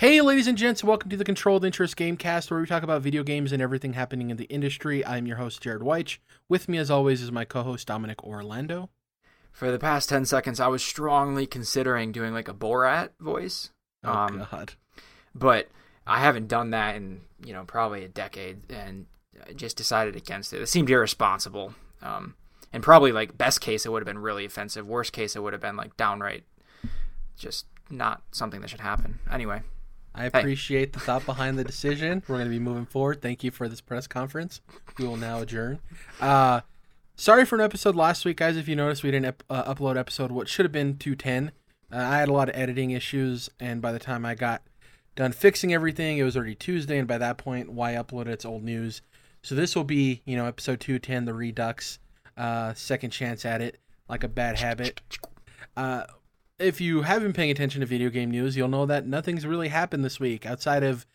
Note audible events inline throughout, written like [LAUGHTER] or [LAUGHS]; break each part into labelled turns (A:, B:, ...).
A: Hey, ladies and gents, welcome to the Controlled Interest Gamecast, where we talk about video games and everything happening in the industry. I'm your host, Jared Weich. With me, as always, is my co host, Dominic Orlando.
B: For the past 10 seconds, I was strongly considering doing like a Borat voice.
A: Oh,
B: Um,
A: God.
B: But I haven't done that in, you know, probably a decade and I just decided against it. It seemed irresponsible. Um, and probably like best case, it would have been really offensive. Worst case, it would have been like downright just not something that should happen. Anyway,
A: I appreciate the thought behind the decision. [LAUGHS] We're going to be moving forward. Thank you for this press conference. We will now adjourn. Uh, sorry for an episode last week, guys. If you noticed, we didn't ep- uh, upload episode what should have been 210. Uh, I had a lot of editing issues, and by the time I got done fixing everything, it was already Tuesday, and by that point, why upload its old news? So this will be, you know, episode 210, the Redux, uh, second chance at it, like a bad habit. If you have been paying attention to video game news, you'll know that nothing's really happened this week outside of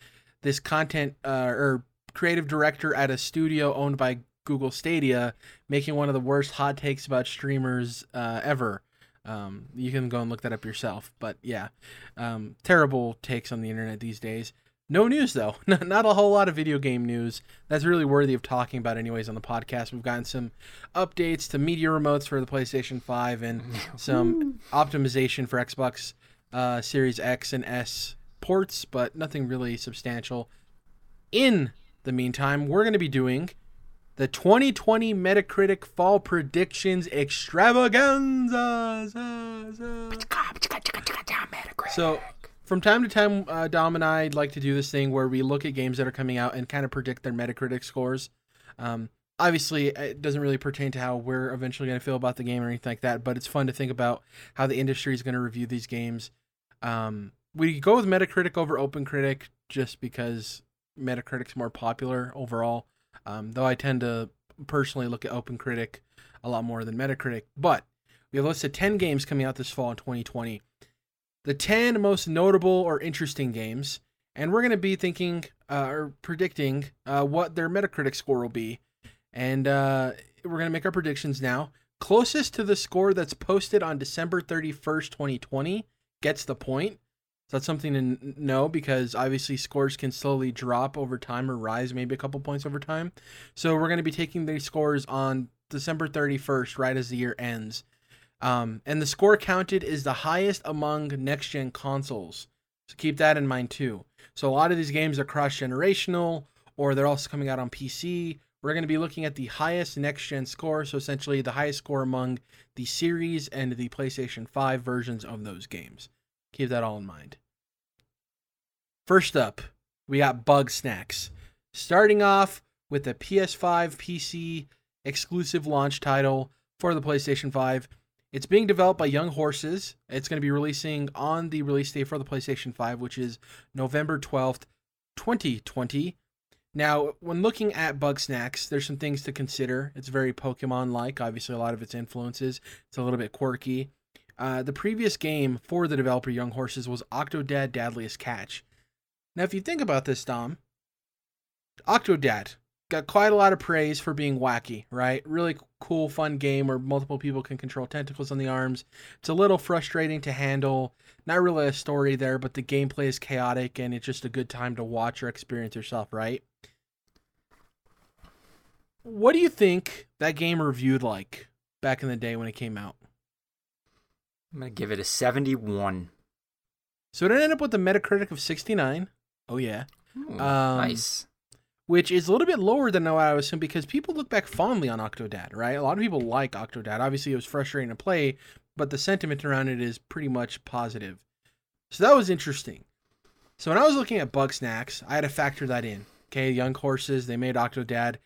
A: this content uh, or creative director at a studio owned by Google Stadia making one of the worst hot takes about streamers uh, ever. Um, you can go and look that up yourself. But yeah, um, terrible takes on the internet these days. No news though. [LAUGHS] Not a whole lot of video game news that's really worthy of talking about, anyways, on the podcast. We've gotten some updates to media remotes for the PlayStation 5 and [LAUGHS] some optimization for Xbox uh, Series X and S ports, but nothing really substantial. In the meantime, we're going to be doing the 2020 Metacritic Fall Predictions Extravaganza. So, from time to time, uh, Dom and I like to do this thing where we look at games that are coming out and kind of predict their Metacritic scores. Um, obviously, it doesn't really pertain to how we're eventually going to feel about the game or anything like that, but it's fun to think about how the industry is going to review these games. Um, we go with Metacritic over OpenCritic just because Metacritic's more popular overall. Um, though I tend to personally look at OpenCritic a lot more than Metacritic. But we have listed 10 games coming out this fall in 2020. The 10 most notable or interesting games. And we're going to be thinking uh, or predicting uh, what their Metacritic score will be. And uh, we're going to make our predictions now. Closest to the score that's posted on December 31st, 2020 gets the point. So that's something to know because obviously scores can slowly drop over time or rise maybe a couple points over time. So we're going to be taking these scores on December 31st, right as the year ends. Um, and the score counted is the highest among next gen consoles. So keep that in mind too. So a lot of these games are cross generational or they're also coming out on PC. We're going to be looking at the highest next gen score. So essentially the highest score among the series and the PlayStation 5 versions of those games. Keep that all in mind. First up, we got Bugsnax. Starting off with the PS5 PC exclusive launch title for the PlayStation 5. It's being developed by Young Horses. It's going to be releasing on the release date for the PlayStation 5, which is November 12th, 2020. Now, when looking at Bugsnax, there's some things to consider. It's very Pokemon like, obviously, a lot of its influences. It's a little bit quirky. Uh, the previous game for the developer Young Horses was Octodad Dadliest Catch. Now, if you think about this, Dom, Octodad got quite a lot of praise for being wacky, right? Really cool, fun game where multiple people can control tentacles on the arms. It's a little frustrating to handle. Not really a story there, but the gameplay is chaotic and it's just a good time to watch or experience yourself, right? What do you think that game reviewed like back in the day when it came out?
B: I'm going to give it a 71.
A: So it ended up with a Metacritic of 69. Oh, yeah.
B: Ooh,
A: Um,
B: nice.
A: Which is a little bit lower than I was assuming because people look back fondly on Octodad, right? A lot of people like Octodad. Obviously, it was frustrating to play, but the sentiment around it is pretty much positive. So that was interesting. So when I was looking at Bugsnax, I had to factor that in. Okay, Young Horses, they made Octodad.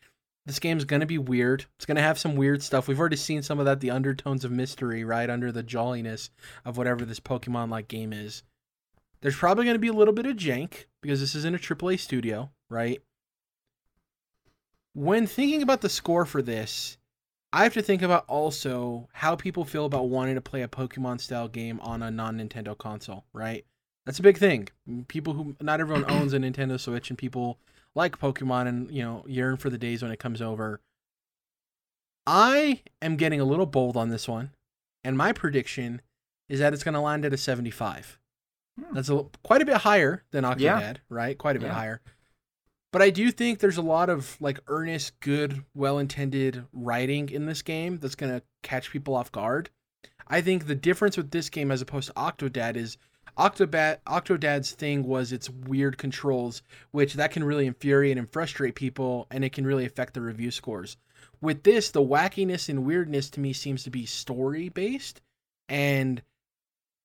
A: This game's gonna be weird. It's gonna have some weird stuff. We've already seen some of that, the undertones of mystery, right under the jolliness of whatever this Pokemon-like game is. There's probably gonna be a little bit of jank because this isn't a AAA studio, right? When thinking about the score for this, I have to think about also how people feel about wanting to play a Pokemon style game on a non Nintendo console, right? That's a big thing. People who not everyone [CLEARS THROAT] owns a Nintendo Switch and people like Pokemon and, you know, yearn for the days when it comes over. I am getting a little bold on this one, and my prediction is that it's going to land at a 75. Hmm. That's a, quite a bit higher than Octodad, yeah. right? Quite a bit yeah. higher. But I do think there's a lot of like earnest, good, well-intended writing in this game that's going to catch people off guard. I think the difference with this game as opposed to Octodad is Octodad Octodad's thing was its weird controls, which that can really infuriate and frustrate people, and it can really affect the review scores. With this, the wackiness and weirdness to me seems to be story based, and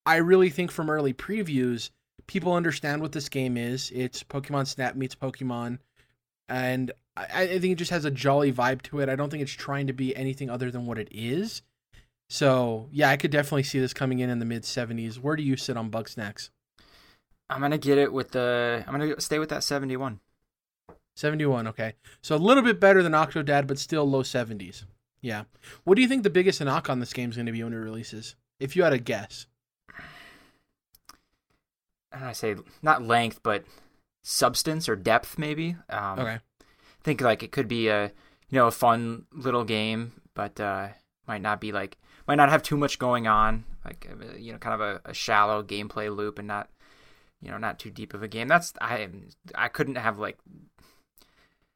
A: I really think from early previews, people understand what this game is. It's Pokemon Snap meets Pokemon, and I, I think it just has a jolly vibe to it. I don't think it's trying to be anything other than what it is. So yeah, I could definitely see this coming in in the mid 70s. Where do you sit on Bugsnax?
B: I'm gonna get it with the. I'm gonna stay with that 71.
A: 71. Okay, so a little bit better than Octodad, but still low 70s. Yeah. What do you think the biggest knock on this game is going to be when it releases? If you had a guess.
B: I say not length, but substance or depth, maybe. Um, okay. I think like it could be a you know a fun little game, but uh, might not be like might not have too much going on, like uh, you know, kind of a, a shallow gameplay loop and not you know not too deep of a game. That's I I couldn't have like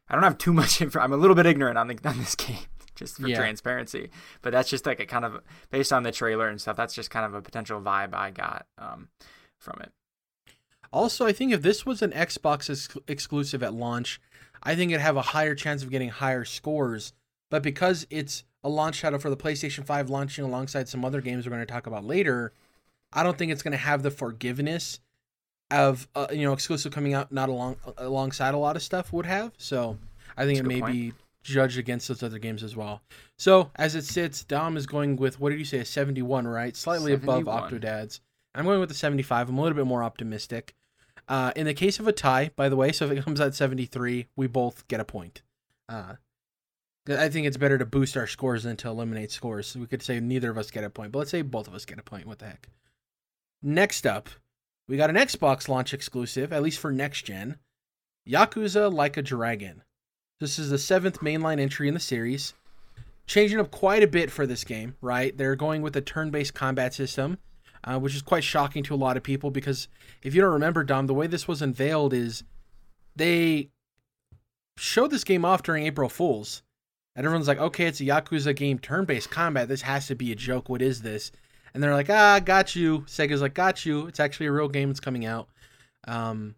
B: I don't have too much [LAUGHS] info. I'm a little bit ignorant on the on this [LAUGHS] game just for yeah. transparency. But that's just like a kind of based on the trailer and stuff. That's just kind of a potential vibe I got um, from it.
A: Also, I think if this was an Xbox ex- exclusive at launch, I think it'd have a higher chance of getting higher scores. But because it's a launch title for the PlayStation 5 launching alongside some other games we're going to talk about later, I don't think it's going to have the forgiveness of uh, you know exclusive coming out not along alongside a lot of stuff would have. So I think That's it may point. be judged against those other games as well. So as it sits, Dom is going with what did you say a 71, right? Slightly 71. above Octodad's. I'm going with the 75. I'm a little bit more optimistic. Uh, in the case of a tie, by the way, so if it comes out 73, we both get a point. Uh, I think it's better to boost our scores than to eliminate scores. We could say neither of us get a point, but let's say both of us get a point. What the heck? Next up, we got an Xbox launch exclusive, at least for next gen Yakuza Like a Dragon. This is the seventh mainline entry in the series. Changing up quite a bit for this game, right? They're going with a turn based combat system uh, which is quite shocking to a lot of people because if you don't remember, Dom, the way this was unveiled is they showed this game off during April Fools. And everyone's like, okay, it's a Yakuza game, turn based combat. This has to be a joke. What is this? And they're like, ah, got you. Sega's like, got you. It's actually a real game. It's coming out. Um,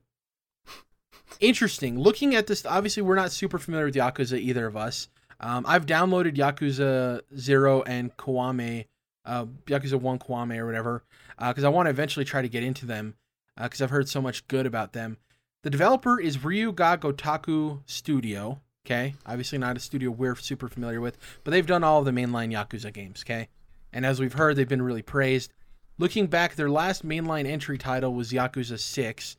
A: interesting. Looking at this, obviously, we're not super familiar with Yakuza, either of us. Um, I've downloaded Yakuza 0 and Kiwami uh, Yakuza One Kiwami or whatever, because uh, I want to eventually try to get into them because uh, I've heard so much good about them. The developer is Ryu Ga Gotoku Studio. Okay, obviously not a studio we're super familiar with, but they've done all of the mainline Yakuza games. Okay, and as we've heard, they've been really praised. Looking back, their last mainline entry title was Yakuza Six,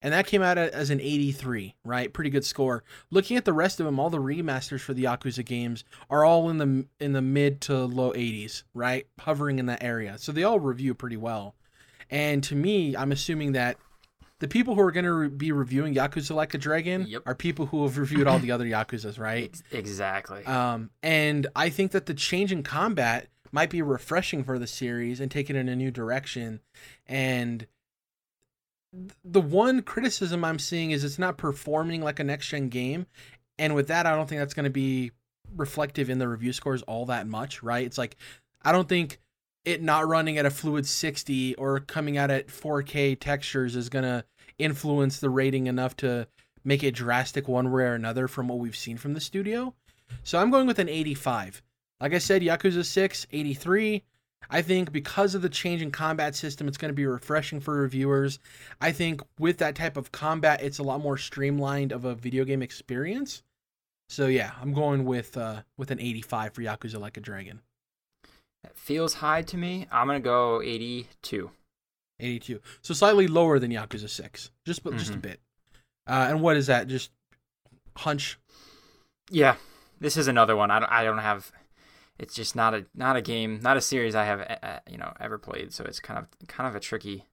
A: and that came out as an 83, right? Pretty good score. Looking at the rest of them, all the remasters for the Yakuza games are all in the in the mid to low 80s, right? Hovering in that area. So they all review pretty well. And to me, I'm assuming that the people who are going to re- be reviewing Yakuza Like a Dragon yep. are people who have reviewed all the other Yakuzas, right?
B: Exactly.
A: Um, and I think that the change in combat might be refreshing for the series and take it in a new direction. And the one criticism I'm seeing is it's not performing like a next gen game, and with that, I don't think that's going to be reflective in the review scores all that much, right? It's like I don't think it not running at a fluid 60 or coming out at 4K textures is going to influence the rating enough to make it drastic one way or another from what we've seen from the studio. So I'm going with an 85. Like I said, Yakuza 6, 83. I think because of the change in combat system, it's going to be refreshing for reviewers. I think with that type of combat, it's a lot more streamlined of a video game experience. So yeah, I'm going with uh, with an 85 for Yakuza Like a Dragon.
B: That feels high to me. I'm gonna go 82.
A: 82. So slightly lower than Yakuza 6, just but mm-hmm. just a mm-hmm. bit. Uh, and what is that? Just hunch.
B: Yeah, this is another one. I don't. I don't have it's just not a not a game, not a series I have uh, you know ever played. So it's kind of kind of a tricky,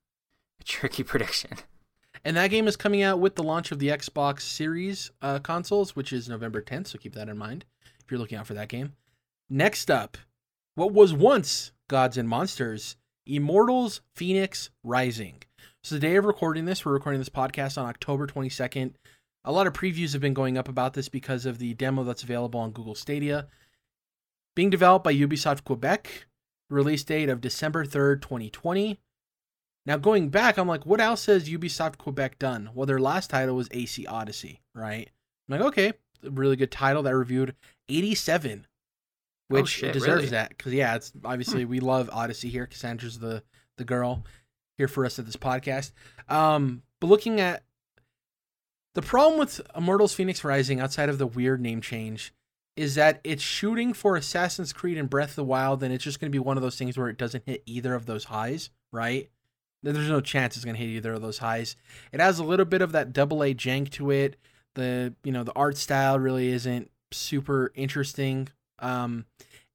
B: a [LAUGHS] tricky prediction.
A: And that game is coming out with the launch of the Xbox Series uh, consoles, which is November 10th. So keep that in mind if you're looking out for that game. Next up, what was once Gods and Monsters, Immortals Phoenix Rising. So the day of recording this, we're recording this podcast on October 22nd. A lot of previews have been going up about this because of the demo that's available on Google Stadia. Being developed by Ubisoft Quebec, release date of December 3rd, 2020. Now going back, I'm like, what else has Ubisoft Quebec done? Well, their last title was AC Odyssey, right? I'm like, okay, really good title that reviewed 87, which
B: Oh, shit,
A: deserves
B: really?
A: that because yeah, it's obviously we love Odyssey here. Kassandra's the the girl here for us at this podcast. Um, but looking at the problem with Immortals Phoenix Rising, outside of the weird name change, is that it's shooting for Assassin's Creed and Breath of the Wild, and it's just going to be one of those things where it doesn't hit either of those highs, right? There's no chance it's going to hit either of those highs. It has a little bit of that double A jank to it. The you know the art style really isn't super interesting. Um,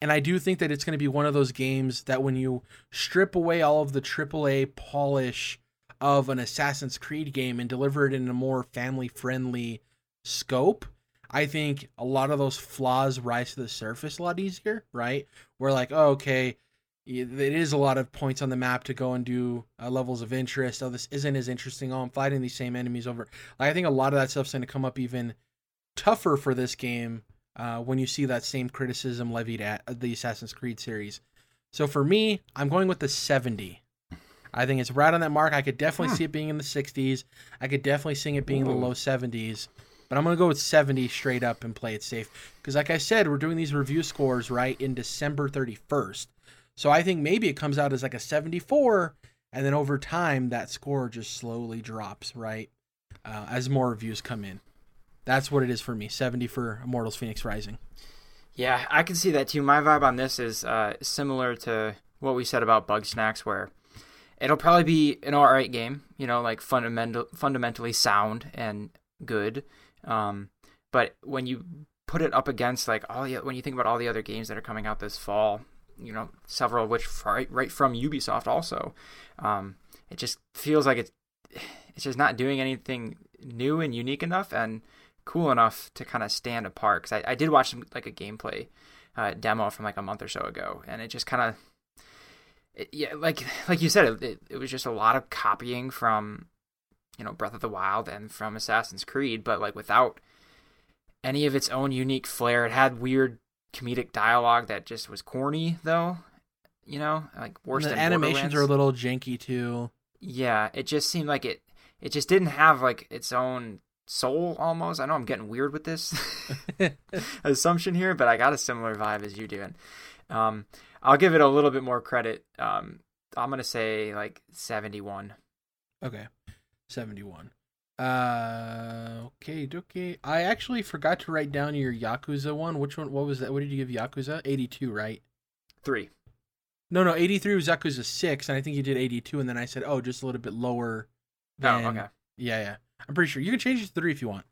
A: and I do think that it's going to be one of those games that when you strip away all of the AAA polish of an Assassin's Creed game and deliver it in a more family friendly scope, I think a lot of those flaws rise to the surface a lot easier, right? Where like, oh, okay, it is a lot of points on the map to go and do uh, levels of interest. Oh, this isn't as interesting. Oh, I'm fighting these same enemies over. Like, I think a lot of that stuff's going to come up even tougher for this game uh, when you see that same criticism levied at the Assassin's Creed series. So for me, I'm going with the 70. I think it's right on that mark. I could definitely
B: Hmm.
A: see it being in the 60s. I could definitely see it being in the low 70s. But I'm going to go with 70 straight up and play it safe. Because, like I said, we're doing these review scores right in December 31st. So I think maybe it comes out as like a 74. And then over time, that score just slowly drops, right? Uh, as more reviews come in. That's what it is for me 70 for Immortals Phoenix Rising.
B: Yeah, I can see that too. My vibe on this is uh, similar to what we said about Bugsnax, where it'll probably be an alright game, you know, like fundamental, fundamentally sound and good. Um, but when you put it up against like all the when you think about all the other games that are coming out this fall, you know, several of which right, right from Ubisoft also, um, it just feels like it's it's just not doing anything new and unique enough and cool enough to kind of stand apart. Because I, I did watch some, like a gameplay uh, demo from like a month or so ago, and it just kind of yeah, like like you said, it, it, it was just a lot of copying from you know Breath of the Wild and from Assassin's Creed, but like without any of its own unique flair. It had weird comedic dialogue that just was corny, though. You know, like worse
A: And the animations are a little janky too.
B: Yeah, it just seemed like it. It just didn't have like its own soul almost. I know I'm getting weird with this [LAUGHS] [LAUGHS] assumption here, but I got a similar vibe as you do. And um, I'll give it a little bit more credit. Um, I'm gonna say like 71.
A: Okay. 71. Uh okay, okay. I actually forgot to write down your Yakuza one. Which one what was that? What did you give Yakuza? 82, right?
B: Three.
A: No, no, 83 was Yakuza 6 and I think you did 82 and then I said, "Oh, just a little bit lower." Than...
B: Oh, okay.
A: Yeah, yeah. I'm pretty sure you can change it to 3 if you want.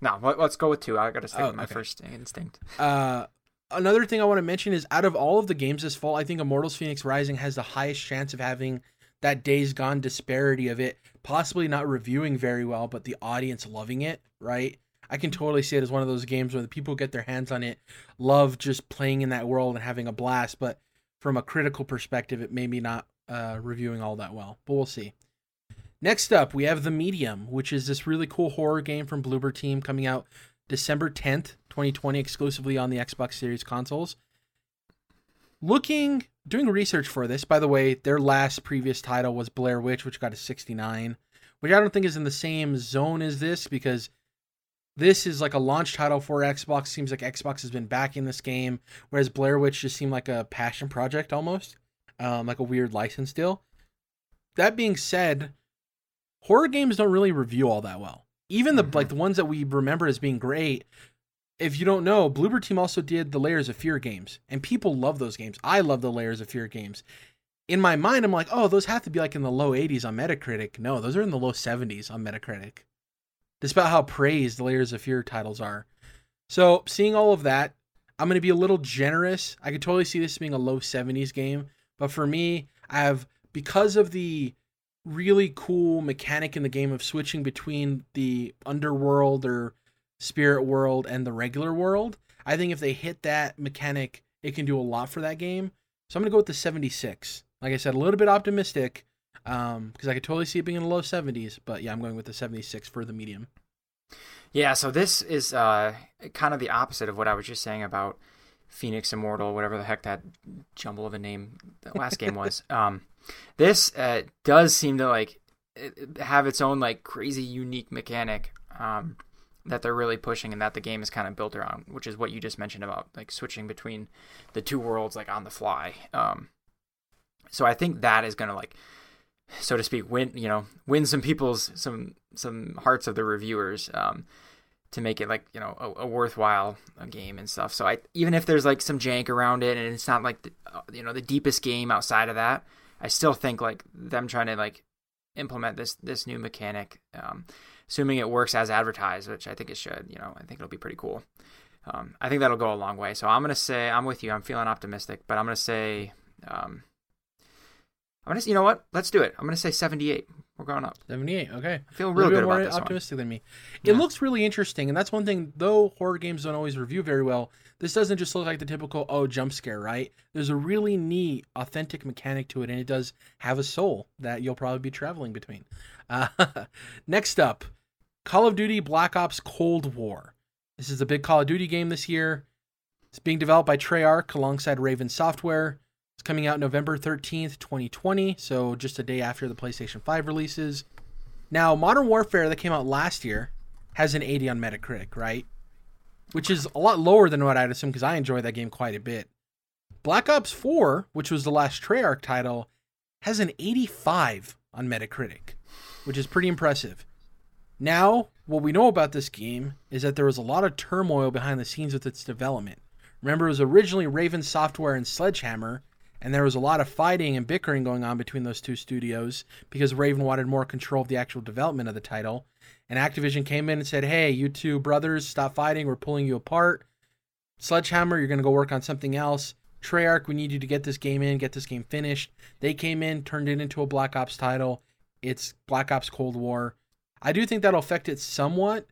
B: No, let, us go with two. I gotta stick
A: Oh,
B: with my
A: okay.
B: first instinct.
A: Uh, another thing I want to mention is out of all of the games this fall, I think Immortals Phoenix Rising has the highest chance of having that Days Gone disparity of it possibly not reviewing very well, but the audience loving it, right? I can totally see it as one of those games where the people get their hands on it love just playing in that world and having a blast, but from a critical perspective, it may be not uh, reviewing all that well, but we'll see. Next up, we have The Medium, which is this really cool horror game from Bloober Team coming out December 10th, 2020, exclusively on the Xbox Series consoles. Looking, doing research for this, by the way, their last previous title was Blair Witch, which got a 69, which I don't think is in the same zone as this because this is like a launch title for Xbox. Seems like Xbox has been backing this game, whereas Blair Witch just seemed like a passion project almost, um, like a weird license deal. That being said, horror games don't really review all that well. Even the
B: Mhm.
A: like the ones that we remember as being great. If you don't know, Bloober Team also did the Layers of Fear games, and people love those games. I love the Layers of Fear games. In my mind, I'm like, oh, those have to be like in the low 80s on Metacritic. No, those are in the low 70s on Metacritic. Despite how praised the Layers of Fear titles are. So, seeing all of that, I'm going to be a little generous. I could totally see this being a low 70s game, but for me, I have because of the really cool mechanic in the game of switching between the underworld or spirit world and the regular world. I think if they hit that mechanic, it can do a lot for that game. So I'm going to go with the 76. Like I said, a little bit optimistic, Um, because I could totally see it being in the low 70s, but yeah, I'm going with the 76 for the medium.
B: Yeah, so this is uh, kind of the opposite of what I was just saying about Phoenix Immortal, whatever the heck that jumble of a name that last game was. [LAUGHS] Um, this uh, does seem to like have its own like crazy unique mechanic um, that they're really pushing and that the game is kind of built around, which is what you just mentioned about like switching between the two worlds like on the fly. Um, so I think that is going to like so to speak, win you know win some people's some some hearts of the reviewers um, to make it like you know a, a worthwhile a game and stuff. So I even if there's like some jank around it and it's not like the, uh, you know the deepest game outside of that, I still think like them trying to like implement this this new mechanic, um, assuming it works as advertised, which I think it should. You know, I think it'll be pretty cool. Um, I think that'll go a long way. So I'm gonna say I'm with you. I'm feeling optimistic, but I'm gonna say um, I'm gonna, you know what? Let's do it. I'm gonna say 78. We're going up.
A: 78. Okay.
B: I feel really good
A: more
B: about this
A: optimistic
B: one.
A: than me. It yeah. looks really interesting, and that's one thing. Though horror games don't always review very well, this doesn't just look like the typical oh jump scare, right? There's a really neat, authentic mechanic to it, and it does have a soul that you'll probably be traveling between. [LAUGHS] Uh, next up, Call of Duty Black Ops Cold War. This is a big Call of Duty game this year. It's being developed by Treyarch alongside Raven Software. It's coming out November 13th, 2020, so just a day after the PlayStation 5 releases. Now, Modern Warfare that came out last year has an 80 on Metacritic, right? Which is a lot lower than what I'd assume because I enjoy that game quite a bit. Black Ops 4, which was the last Treyarch title, has an 85 on Metacritic, which is pretty impressive. Now, what we know about this game is that there was a lot of turmoil behind the scenes with its development. Remember, it was originally Raven Software and Sledgehammer, and there was a lot of fighting and bickering going on between those two studios because Raven wanted more control of the actual development of the title. And Activision came in and said, "Hey, you two brothers, stop fighting. We're pulling you apart. Sledgehammer, you're going to go work on something else. Treyarch, we need you to get this game in, get this game finished." They came in, turned it into a Black Ops title. It's Black Ops Cold War. I do think that'll affect it somewhat.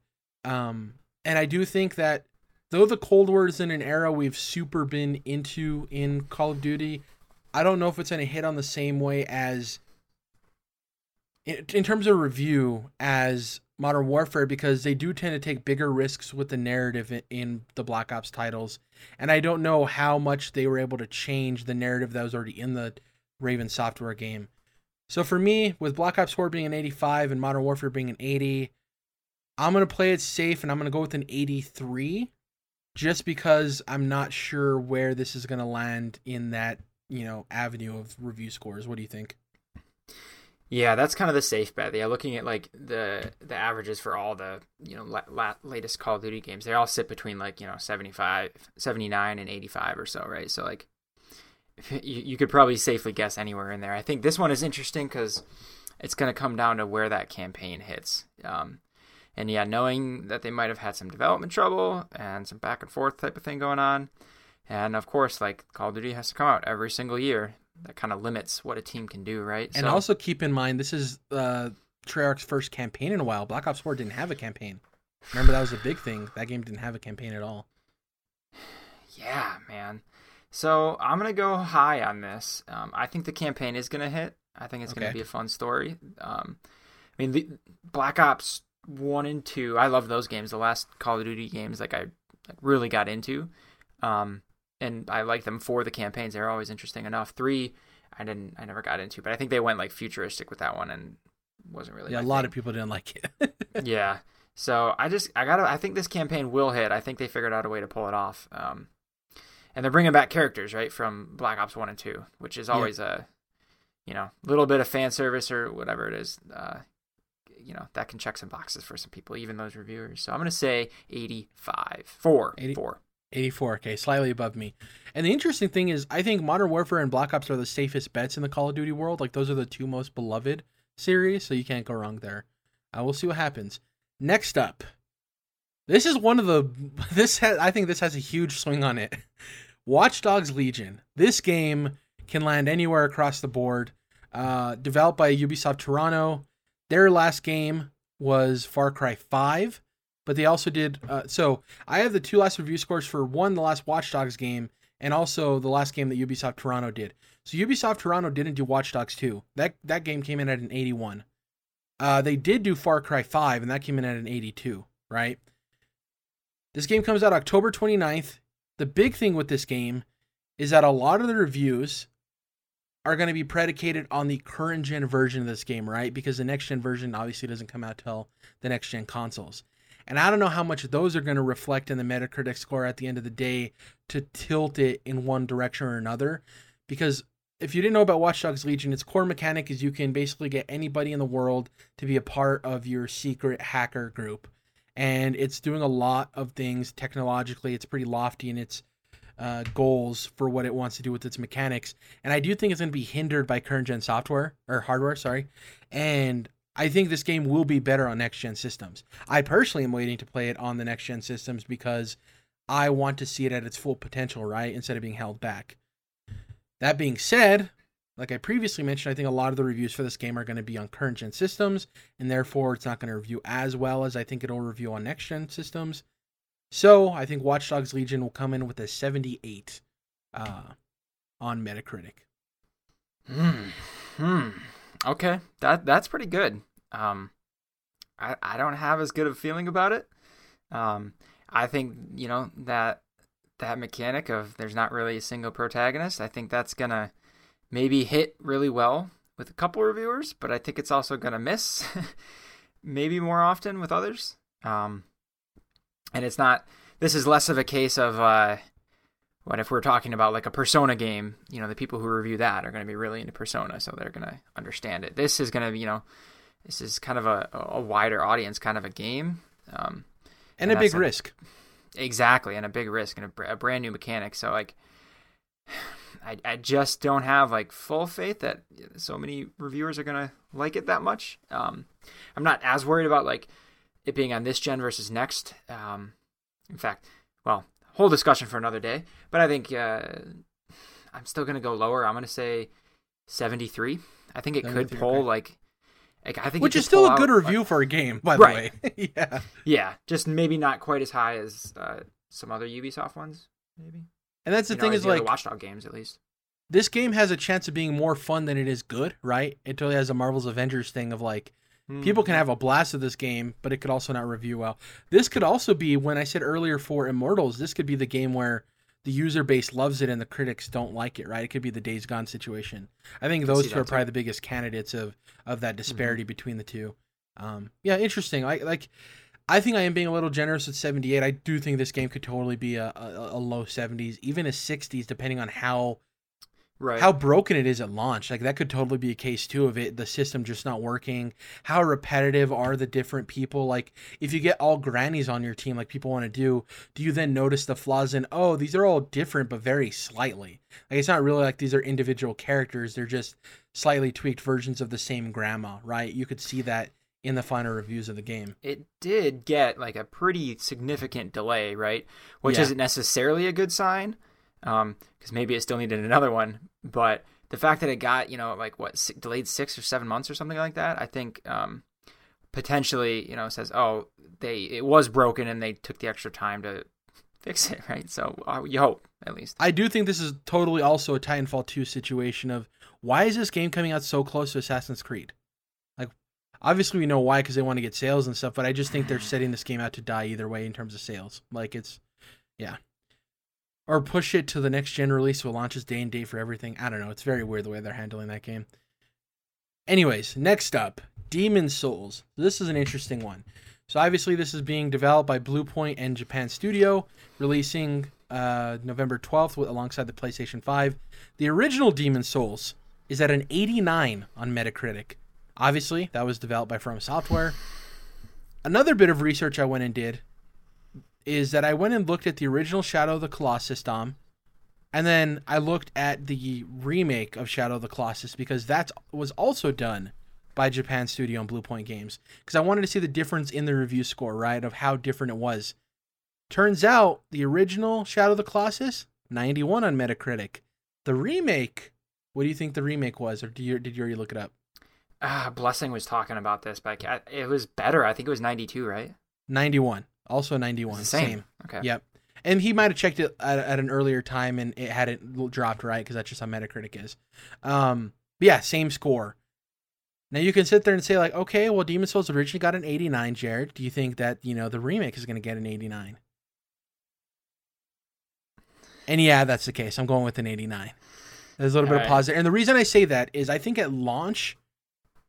A: Um, and I do think that though the Cold War is in an era we've super been into in Call of Duty, I don't know if it's going to hit on the same way as in, in terms of review as Modern Warfare because they do tend to take bigger risks with the narrative in, in the Black Ops titles, and I don't know how much they were able to change the narrative that was already in the Raven Software game. So for me, with Black Ops 4 being an 85 and Modern Warfare being an 80, I'm gonna play it safe and I'm gonna go with an 83, just because I'm not sure where this is gonna land in that you know avenue of review scores. What do you think?
B: Yeah, that's kind of the safe bet. Yeah, looking at like the the averages for all the you know la- la- latest Call of Duty games, they all sit between like you know 75, 79 and 85 or so, right? So like [LAUGHS] you, you could probably safely guess anywhere in there. I think this one is interesting because it's going to come down to where that campaign hits. Um, and yeah, knowing that they might have had some development trouble and some back and forth type of thing going on, and of course, like Call of Duty has to come out every single year. That kind of limits what a team can do, right?
A: And so, also keep in mind, this is uh, Treyarch's first campaign in a while. Black Ops 4 didn't have a campaign. Remember, that was a big thing. That game didn't have a campaign at all. [SIGHS]
B: Yeah, man. So I'm gonna go high on this. Um, I think the campaign is gonna hit. I think it's okay. gonna be a fun story. Um, I mean, the Black Ops one and two. I love those games. The last Call of Duty games, like I like, really got into. Um, and I like them for the campaigns. They're always interesting enough. Three, I didn't, I never got into, but I think they went like futuristic with that one and wasn't really.
A: Yeah, a lot thing. of people didn't like
B: it. [LAUGHS] yeah, so I just, I gotta, I think this campaign will hit. I think they figured out a way to pull it off. Um, and they're bringing back characters right from Black Ops One and Two, which is always yeah. a, you know, little bit of fan service or whatever it is. Uh, you know that can check some boxes for some people, even those reviewers. So I'm gonna say 85, four, 80, four.
A: 84k, slightly above me. And the interesting thing is, I think Modern Warfare and Black Ops are the safest bets in the Call of Duty world. Like those are the two most beloved series, so you can't go wrong there. Uh, we'll see what happens. Next up, this is one of the [LAUGHS] this has I think this has a huge swing on it. [LAUGHS] Watch Dogs Legion. This game can land anywhere across the board. Uh, developed by Ubisoft Toronto. Their last game was Far Cry 5 but they also did. Uh, so I have the two last review scores for one, the last Watch Dogs game, and also the last game that Ubisoft Toronto did. So Ubisoft Toronto didn't do Watch Dogs 2. That that game came in at an 81. Uh, they did do Far Cry 5, and that came in at an 82, right? This game comes out October 29th. The big thing with this game is that a lot of the reviews are going to be predicated on the current gen version of this game, right? Because the next gen version obviously doesn't come out till the next gen consoles. And I don't know how much those are going to reflect in the Metacritic score at the end of the day to tilt it in one direction or another. Because if you didn't know about Watch Dogs Legion, its core mechanic is you can basically get anybody in the world to be a part of your secret hacker group. And it's doing a lot of things technologically. It's pretty lofty in its uh, goals for what it wants to do with its mechanics. And I do think it's going to be hindered by current gen software or hardware, sorry. And I think this game will be better on next gen systems. I personally am waiting to play it on the next gen systems because I want to see it at its full potential, right? Instead of being held back. That being said, like I previously mentioned, I think a lot of the reviews for this game are going to be on current gen systems, and therefore it's not going to review as well as I think it'll review on next gen systems. So I think Watch Dogs Legion will come in with a 78 uh, on Metacritic.
B: Hmm. Hmm. Okay, that that's pretty good. Um, I I don't have as good of a feeling about it. Um, I think you know that that mechanic of there's not really a single protagonist. I think that's gonna maybe hit really well with a couple reviewers, but I think it's also gonna miss [LAUGHS] maybe more often with others. Um, and it's not. This is less of a case of uh, what if we're talking about like a Persona game. You know, the people who review that are going to be really into Persona, so they're going to understand it. This is going to you know, this is kind of a, a wider audience kind of a game. Um,
A: and, and a big a, risk.
B: Exactly, and a big risk and a, a brand new mechanic. So like, I I just don't have like full faith that so many reviewers are gonna like it that much. Um, I'm not as worried about like it being on this gen versus next. Um, in fact, well, whole discussion for another day. But I think uh, I'm still gonna go lower. I'm gonna say 73. I think it could pull okay. like like, I think
A: which is still a good out, review for a game, by the right. way. [LAUGHS] yeah,
B: yeah, just maybe not quite as high as uh, some other Ubisoft ones, maybe.
A: And that's the you thing know, is the like
B: Watch Dogs games, at least.
A: This game has a chance of being more fun than it is good, right? It totally has a Marvel's Avengers thing of like people can have a blast of this game, but it could also not review well. This could also be when I said earlier for Immortals, this could be the game where the user base loves it and the critics don't like it, right? It could be the Days Gone situation. I think those two are probably too. the biggest candidates of of that mm-hmm. disparity mm-hmm. between the two. Um, yeah, interesting. I like. I think I am being a little generous at 78. I do think this game could totally be a, a, a low 70s, even a 60s, depending on how right how broken it is at launch like that could totally be a case too of it the system just not working how repetitive are the different people like if you get all grannies on your team like people want to do do you then notice the flaws in oh these are all different but very slightly like it's not really like these are individual characters they're just slightly tweaked versions of the same grandma right you could see that in the final reviews of the game.
B: It did get like a pretty significant delay, right? Which yeah. isn't necessarily a good sign because um, maybe it still needed another one. But the fact that it got you know like what six, delayed six or seven months or something like that, I think um, potentially you know says oh they it was broken and they took the extra time to fix it [LAUGHS] right. So uh, you hope at least.
A: I do think this is totally also a Titanfall two situation of why is this game coming out so close to Assassin's Creed? Like obviously we know why because they want to get sales and stuff, but I just think they're setting this game out to die either way in terms of sales. Like it's yeah or push it to the next gen release so it launches day and date for everything. I don't know. It's very weird the way they're handling that game. Anyways, next up, Demon Souls. This is an interesting one. So obviously, this is being developed by Bluepoint and Japan Studio, releasing uh, November 12th alongside the PlayStation 5. The original Demon Souls is at an 89 on Metacritic. Obviously, that was developed by From Software. Another bit of research I went and did is that I went and looked at the original Shadow of the Colossus Dom, and then I looked at the remake of Shadow of the Colossus because that was also done by Japan Studio and Bluepoint Games because I wanted to see the difference in the review score, right, of how different it was. Turns out the original Shadow of the Colossus 91 on Metacritic. The remake, what do you think the remake was, or did you, did you already look it up?
B: Uh, Blessing was talking about this, but it was better. I think it was 92, right?
A: 91. Also 91.
B: Same. same. Okay.
A: Yep. And he might have checked it at, at an earlier time and it hadn't dropped right because that's just how Metacritic is. Um, but yeah, same score. Now you can sit there and say like, okay, well, Demon Souls originally got an 89. Jared, do you think that you know the remake is going to get an 89? And yeah, that's the case. I'm going with an 89. There's a little All bit right. of pause there. And the reason I say that is I think at launch,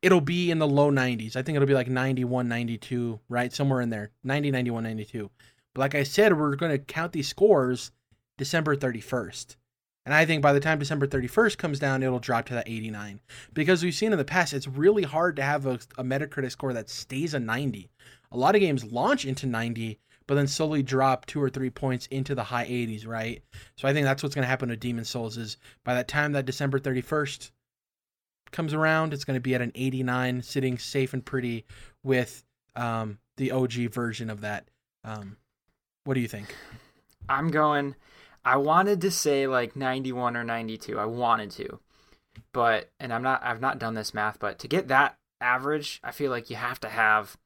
A: it'll be in the low 90s. I think it'll be like 91, 92, right? Somewhere in there. 90, 91, 92. But like I said, we're going to count these scores December 31st. And I think by the time December 31st comes down, it'll drop to that 89. Because we've seen in the past, it's really hard to have a, a Metacritic score that stays a 90. A lot of games launch into 90, but then slowly drop two or three points into the high 80s, right? So I think that's what's going to happen with Demon Souls is by that time that December 31st comes around, it's going to be at an 89, sitting safe and pretty with um, the OG version of that. Um, what do you think?
B: I'm going. I wanted to say like 91 or 92. I wanted to, but and I'm not. I've not done this math, but to get that average, I feel like you have to have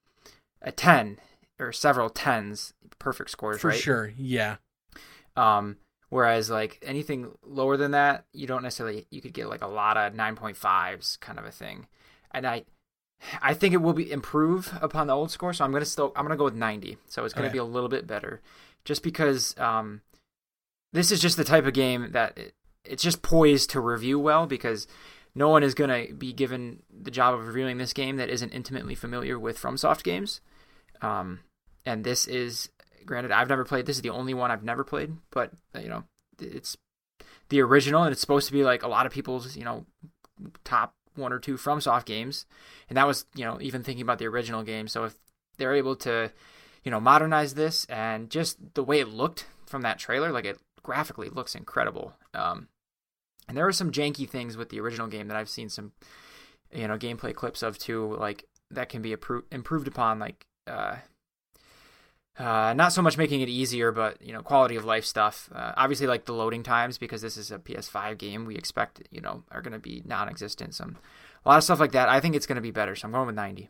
B: a 10 or several tens perfect scores,
A: For
B: right?
A: sure, yeah.
B: Um, whereas like anything lower than that, you don't necessarily you could get like a lot of nine point fives kind of a thing, and I. I think it will be improve upon the old score, so I'm gonna still I'm gonna go with 90. So it's gonna okay. be a little bit better, just because um, this is just the type of game that it, it's just poised to review well because no one is gonna be given the job of reviewing this game that isn't intimately familiar with FromSoft games. Um, and this is granted I've never played. This is the only one I've never played, but you know it's the original, and it's supposed to be like a lot of people's you know top one or two FromSoft games, and that was you know even thinking about the original game. So if they're able to you know modernize this and just the way it looked from that trailer, like it graphically looks incredible. Um, and there were some janky things with the original game that I've seen some you know gameplay clips of too, like that can be improved upon, like uh, uh, not so much making it easier, but you know, quality of life stuff. Uh, obviously, like the loading times, because this is a PS5 game, we expect you know are going to be non-existent. Some a lot of stuff like that. I think it's going to be better, so I'm going with 90.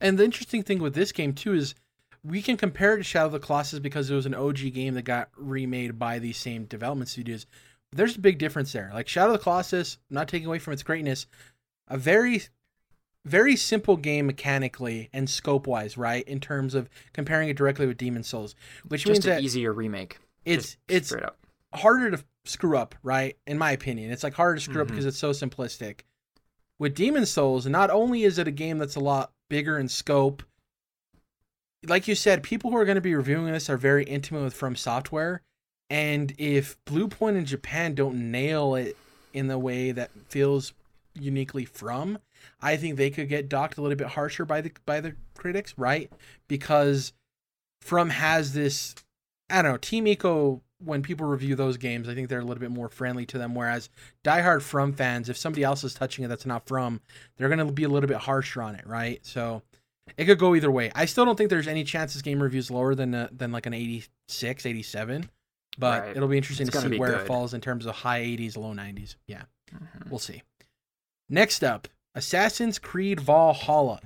A: And the interesting thing with this game too is we can compare it to Shadow of the Colossus because it was an OG game that got remade by these same development studios. There's a big difference there. Like Shadow of the Colossus, not taking away from its greatness, a very very simple game mechanically and scope wise, right? In terms of comparing it directly with Demon Souls, which
B: Just
A: means
B: an easier remake.
A: It's it's harder to screw up, right? In my opinion, it's like harder to screw mm-hmm. up because it's so simplistic. With Demon Souls, not only is it a game that's a lot bigger in scope, like you said, people who are going to be reviewing this are very intimate with From Software, and if Bluepoint in Japan don't nail it in the way that feels uniquely from, I think they could get docked a little bit harsher by the by the critics, right? Because From has this I don't know, Team Eco when people review those games, I think they're a little bit more friendly to them. Whereas diehard From fans, if somebody else is touching it that's not From, they're gonna be a little bit harsher on it, right? So it could go either way. I still don't think there's any chance this game reviews lower than a, than like an 86, 87. But right. it'll be interesting it's to see where good. it falls in terms of high 80s, low 90s. Yeah, mm-hmm. we'll see. Next up, Assassin's Creed Valhalla.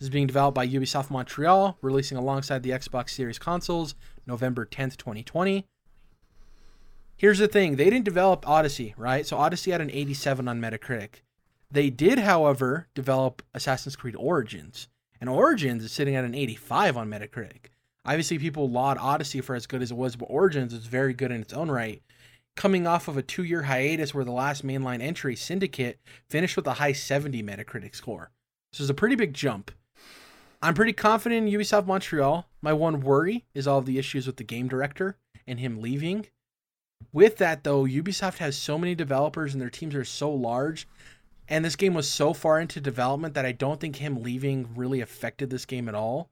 A: This is being developed by Ubisoft Montreal, releasing alongside the Xbox Series consoles November 10th, 2020. Here's the thing they didn't develop Odyssey, right? So Odyssey had an 87 on Metacritic. They did, however, develop Assassin's Creed Origins, and Origins is sitting at an 85 on Metacritic. Obviously, people laud Odyssey for as good as it was, but Origins is very good in its own right coming off of a two year hiatus where the last mainline entry, Syndicate, finished with a high 70 Metacritic score. This is a pretty big jump. I'm pretty confident in Ubisoft Montreal. My one worry is all of the issues with the game director and him leaving. With that, though, Ubisoft has so many developers and their teams are so large. And this game was so far into development that I don't think him leaving really affected this game at all.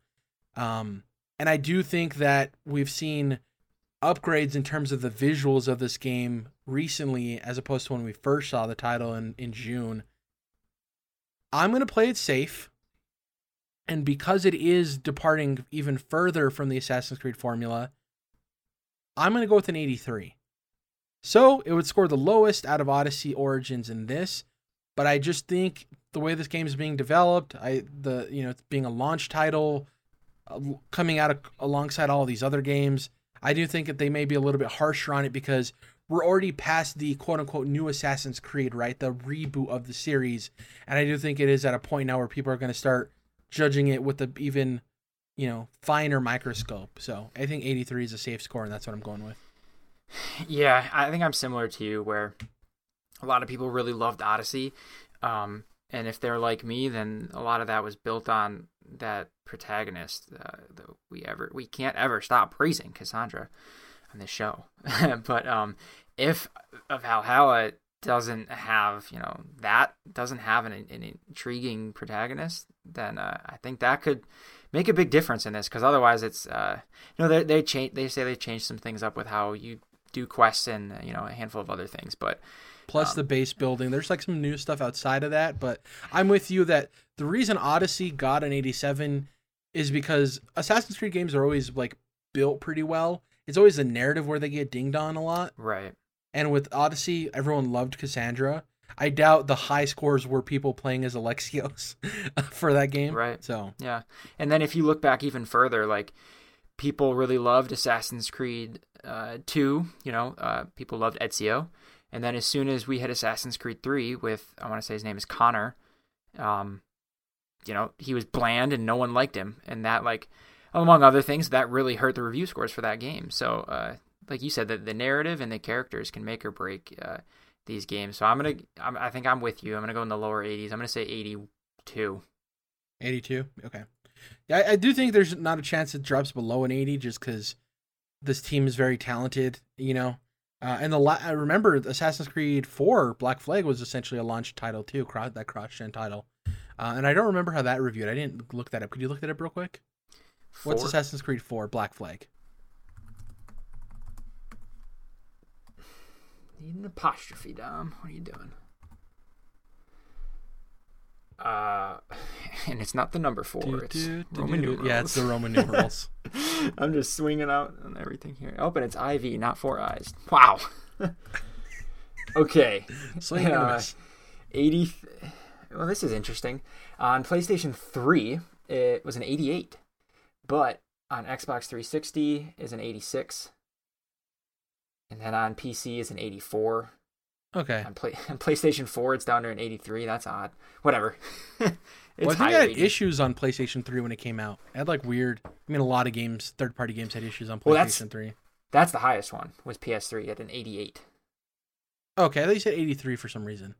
A: Um, and I do think that we've seen upgrades in terms of the visuals of this game recently as opposed to when we first saw the title in, in June. I'm going to play it safe. And because it is departing even further from the Assassin's Creed formula, I'm going to go with an 83. So it would score the lowest out of Odyssey Origins in this, but I just think the way this game is being developed, I the you know it's being a launch title, uh, coming out of, alongside all these other games, I do think that they may be a little bit harsher on it because we're already past the quote unquote new Assassin's Creed, right? The reboot of the series. And I do think it is at a point now where people are going to start judging it with the even, you know, finer microscope. So I think 83 is a safe score, and that's what I'm going with.
B: Yeah, I think I'm similar to you, where a lot of people really loved Odyssey. Um, and if they're like me, then a lot of that was built on that protagonist uh, that we ever we can't ever stop praising Kassandra on this show. [LAUGHS] but um, if Valhalla doesn't have you know that doesn't have an, an intriguing protagonist, then uh, I think that could make a big difference in this because otherwise it's uh, you know they they change they say they changed some things up with how you do quests and you know a handful of other things, but
A: plus um, the base building. There's like some new stuff outside of that, but I'm with you that the reason Odyssey got an 87 is because Assassin's Creed games are always like built pretty well. It's always the narrative where they get dinged on a lot.
B: Right.
A: And with Odyssey, everyone loved Kassandra. I doubt the high scores were people playing as Alexios [LAUGHS] for that game.
B: Right.
A: So
B: yeah, and then if you look back even further, like people really loved Assassin's Creed uh, 2. You know, uh, people loved Ezio. And then as soon as we hit Assassin's Creed 3 with, I want to say his name is Connor, um, you know, he was bland and no one liked him. And that, like, among other things, that really hurt the review scores for that game. So, uh, like you said, the, the narrative and the characters can make or break uh, these games. So I'm going to, I think I'm with you. I'm going to go in the lower 80s. I'm going to say 82.
A: 82? Okay. Yeah, I, I do think there's not a chance it drops below an 80 just because this team is very talented, you know. Uh, and the la- I remember Assassin's Creed 4 Black Flag was essentially a launch title too, cross that cross gen title. Uh, and I don't remember how that reviewed. I didn't look that up. Could you look that up real quick? Four? What's Assassin's Creed 4 Black Flag?
B: Need an apostrophe, Dom. What are you doing? Uh, [LAUGHS] and it's not the number four. Do, it's do, Roman
A: numerals. Yeah, it's the Roman numerals. [LAUGHS]
B: I'm just swinging out on everything here. Oh, but it's IV, not four eyes. Wow. [LAUGHS] okay. Swing uh, 80. Th- well, this is interesting. On PlayStation 3, it was an 88, but on Xbox 360 is an 86, and then on PC is an 84.
A: Okay.
B: On, play, [LAUGHS] on PlayStation 4, it's down to an 83. That's odd. Whatever. [LAUGHS]
A: well, I think had issues on PlayStation 3 when it came out. It had like weird. I mean, a lot of games, third party games, had issues on PlayStation well,
B: that's,
A: 3.
B: That's the highest one. Was PS3 at an 88.
A: Okay, I thought you said 83 for some reason.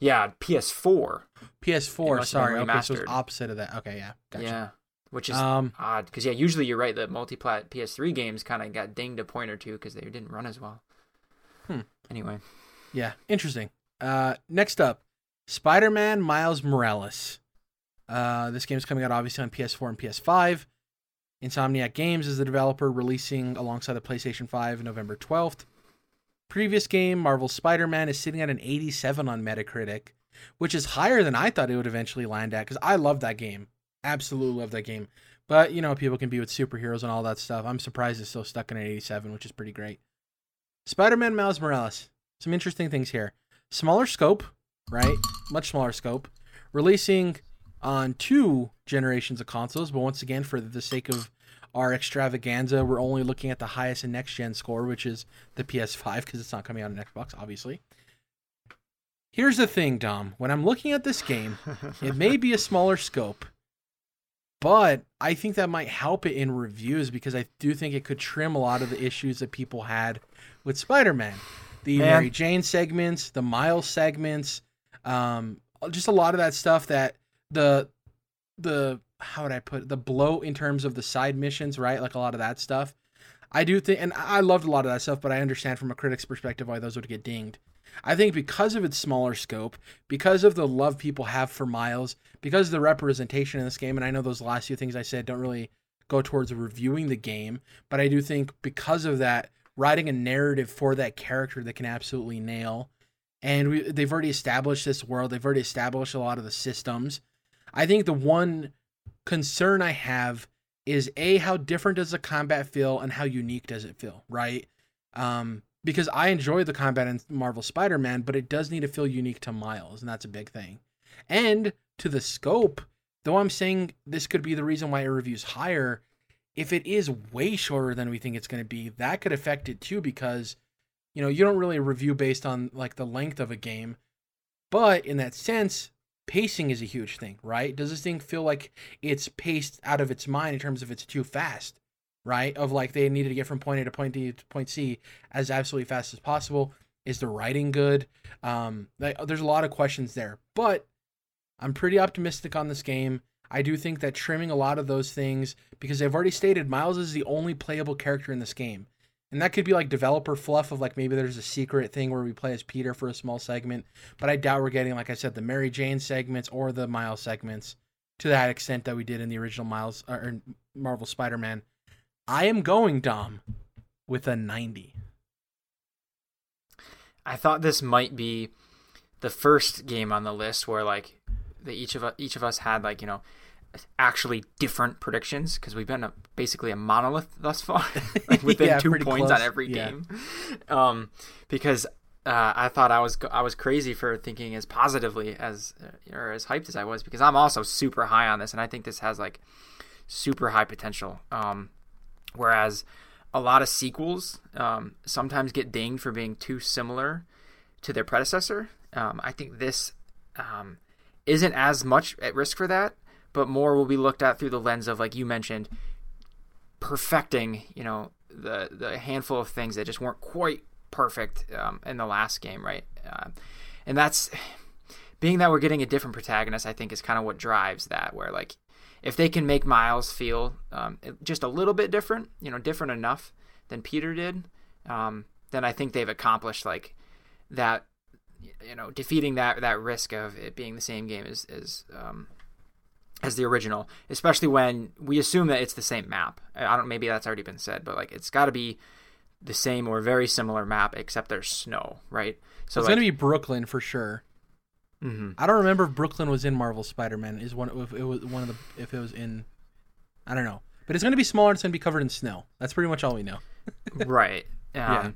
B: Yeah, PS4.
A: PS4. Sorry. Okay, so it's opposite of that. Okay, yeah.
B: Gotcha. Yeah. Which is um, odd because yeah, usually you're right. The multi-plat PS3 games kind of got dinged a point or two because they didn't run as well.
A: Hmm.
B: Anyway,
A: yeah, interesting. Uh, next up, Spider-Man Miles Morales. Uh, this game is coming out obviously on PS4 and PS5. Insomniac Games is the developer, releasing alongside the PlayStation 5 November 12th. Previous game, Marvel Spider-Man, is sitting at an 87 on Metacritic, which is higher than I thought it would eventually land at because I love that game. Absolutely love that game. But, you know, people can be with superheroes and all that stuff. I'm surprised it's still stuck in an 87, which is pretty great. Spider-Man Miles Morales some interesting things here. Smaller scope, right? Much smaller scope. Releasing on two generations of consoles, but once again, for the sake of our extravaganza, we're only looking at the highest and next gen score, which is the PS5, because it's not coming out on Xbox, obviously. Here's the thing, Dom. When I'm looking at this game, it may be a smaller scope, but I think that might help it in reviews because I do think it could trim a lot of the issues that people had with Spider Man the Man. Mary Jane segments, the Miles segments, um, just a lot of that stuff that the the how would I put it? the blow in terms of the side missions, right? Like a lot of that stuff. I do think, and I loved a lot of that stuff, but I understand from a critic's perspective why those would get dinged. I think because of its smaller scope, because of the love people have for Miles, because of the representation in this game, and I know those last few things I said don't really go towards reviewing the game, but I do think because of that, writing a narrative for that character that can absolutely nail. And we, they've already established this world. They've already established a lot of the systems. I think the one concern I have is a how different does the combat feel and how unique does it feel, right? Um, because I enjoy the combat in Marvel Spider-Man, but it does need to feel unique to Miles, and that's a big thing. And to the scope, though I'm saying this could be the reason why it reviews higher, if it is way shorter than we think it's going to be, that could affect it too because you know, you don't really review based on like the length of a game. But in that sense, pacing is a huge thing, right? Does this thing feel like it's paced out of its mind in terms of it's too fast, right? Of like they needed to get from point A to point D to point C as absolutely fast as possible. Is the writing good? Um, like, there's a lot of questions there, but I'm pretty optimistic on this game. I do think that trimming a lot of those things because they've already stated Miles is the only playable character in this game. And that could be like developer fluff of like maybe there's a secret thing where we play as Peter for a small segment, but I doubt we're getting like I said the Mary Jane segments or the Miles segments to that extent that we did in the original Miles or Marvel Spider-Man. I am going Dom with a 90.
B: I thought this might be the first game on the list where like the each of each of us had like, you know, actually different predictions because we've been a, basically a monolith thus far, [LAUGHS] like within yeah, two points close. on every yeah. game. Um, because uh, I thought I was I was crazy for thinking as positively as uh, or as hyped as I was because I'm also super high on this and I think this has like super high potential. Um, whereas a lot of sequels um, sometimes get dinged for being too similar to their predecessor. Um, I think this um, isn't as much at risk for that but more will be looked at through the lens of like you mentioned perfecting you know the the handful of things that just weren't quite perfect um, in the last game right? Uh, and that's [SIGHS] being that we're getting a different protagonist i think is kind of what drives that where like if they can make miles feel um, just a little bit different you know different enough than peter did um, then i think they've accomplished like that you know defeating that that risk of it being the same game is is um, as the original, especially when we assume that it's the same map. I don't maybe that's already been said, but like it's got to be the same or very similar map except there's snow, right?
A: So it's like, gonna be Brooklyn for sure. Mm-hmm. I don't remember if Brooklyn was in Marvel Spider-Man. Is one if it was one of the if it was in, I don't know, but it's gonna be smaller. It's gonna be covered in snow. That's pretty much all we know. [LAUGHS]
B: right. Um, yeah.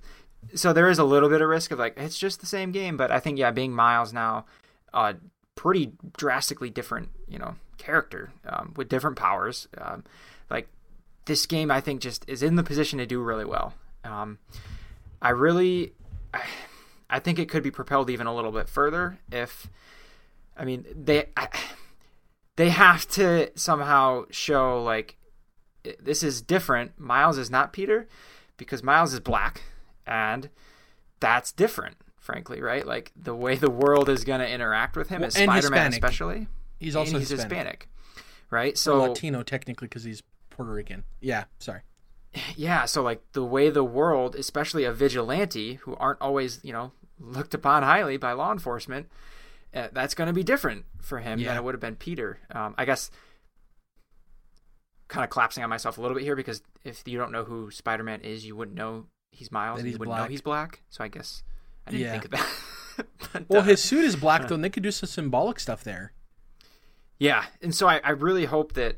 B: So there is a little bit of risk of like it's just the same game, but I think yeah, being Miles now, uh, pretty drastically different, you know, character um, with different powers. Um, like this game, I think just is in the position to do really well. Um, I really, I, I, think it could be propelled even a little bit further if, I mean, they, I, they have to somehow show like this is different. Miles is not Peter because Miles is black and that's different frankly, right? Like the way the world is going to interact with him well, as Spider-Man, especially.
A: He's also
B: he's
A: Hispanic.
B: Hispanic. right? So
A: or Latino technically because he's Puerto Rican. Yeah, sorry.
B: Yeah, so like the way the world, especially a vigilante who aren't always, you know, looked upon highly by law enforcement, uh, that's going to be different for him yeah. than it would have been Peter. Um, I guess kind of collapsing on myself a little bit here because if you don't know who Spider-Man is, you wouldn't know he's Miles. That he's wouldn't black. know he's black. So I guess I didn't yeah. think of that. [LAUGHS]
A: but, well, uh, his suit is black [LAUGHS] though, and they could do some symbolic stuff there.
B: Yeah, and so I, I really hope that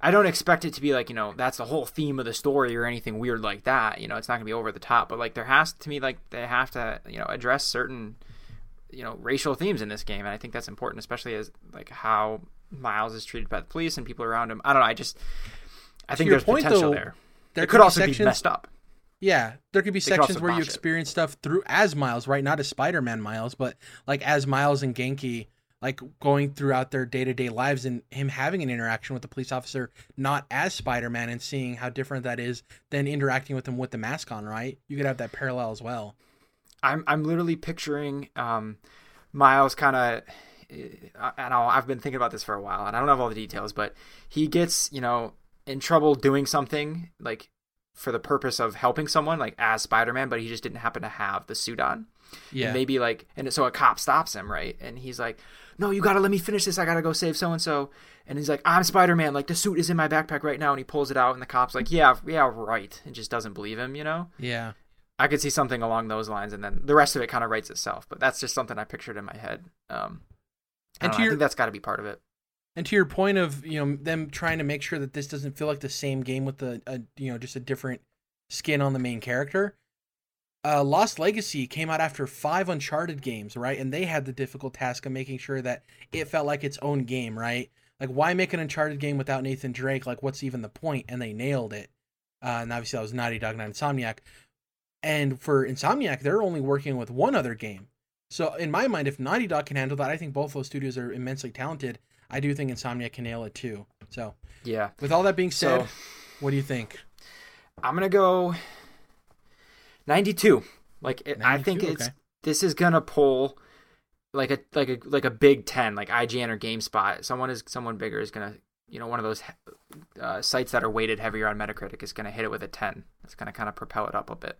B: I don't expect it to be like you know that's the whole theme of the story or anything weird like that. You know, it's not gonna be over the top, but like there has to me like they have to you know address certain you know racial themes in this game, and I think that's important, especially as like how Miles is treated by the police and people around him. I don't know. I just I think there's point, potential though, there. There could, could also sections, be messed up.
A: Yeah, there could be they sections where you experience it. stuff through as Miles, right? Not as Spider-Man Miles, but like as Miles and Ganke, like going throughout their day-to-day lives and him having an interaction with the police officer, not as Spider-Man, and seeing how different that is than interacting with him with the mask on. Right? You could have that parallel as well.
B: I'm I'm literally picturing um, Miles kind of. And i have been thinking about this for a while, and I don't have all the details, but he gets, you know, in trouble doing something like for the purpose of helping someone, like as Spider Man, but he just didn't happen to have the suit on. Yeah. And maybe like, and so a cop stops him, right? And he's like, "No, you gotta let me finish this. I gotta go save so and so." And he's like, "I'm Spider Man. Like the suit is in my backpack right now." And he pulls it out, and the cop's like, "Yeah, yeah, right," and just doesn't believe him. You know?
A: Yeah.
B: I could see something along those lines, and then the rest of it kind of writes itself. But that's just something I pictured in my head. Um, and your, I think that's got to be part of it.
A: And to your point of you know them trying to make sure that this doesn't feel like the same game with the a, you know just a different skin on the main character. Uh, Lost Legacy came out after five Uncharted games, right? And they had the difficult task of making sure that it felt like its own game, right? Like, why make an Uncharted game without Nathan Drake? Like, what's even the point? And they nailed it. Uh, and obviously, that was Naughty Dog, not Insomniac. And for Insomniac, they're only working with one other game. So, in my mind, if Naughty Dog can handle that, I think both those studios are immensely talented. I do think Insomniac can nail it too. So,
B: yeah.
A: With all that being said, so, what do you think?
B: I'm gonna go 92. Like, 92? I think it's okay. this is gonna pull like a like a like a Big Ten, like IGN or GameSpot. Someone is someone bigger is gonna you know one of those uh, sites that are weighted heavier on Metacritic is gonna hit it with a 10. It's gonna kind of propel it up a bit.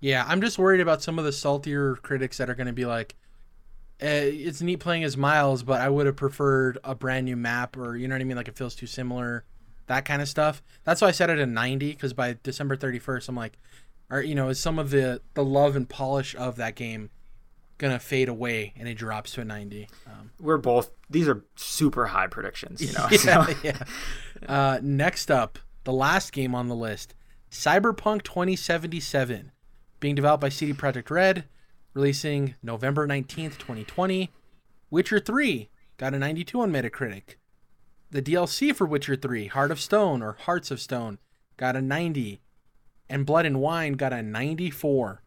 A: Yeah, I'm just worried about some of the saltier critics that are gonna be like, it's neat playing as Miles, but I would have preferred a brand new map, or you know what I mean? Like it feels too similar, that kind of stuff. That's why I set it at 90 because by December 31st, I'm like, or you know, is some of the the love and polish of that game gonna fade away and it drops to a 90 um,
B: we're both these are super high predictions you [LAUGHS] know
A: yeah, so. yeah. Uh, next up the last game on the list cyberpunk 2077 being developed by cd projekt red releasing november 19th 2020 witcher 3 got a 92 on metacritic. The dlc for witcher 3 heart of stone or hearts of stone got a 90 and blood and wine got a 94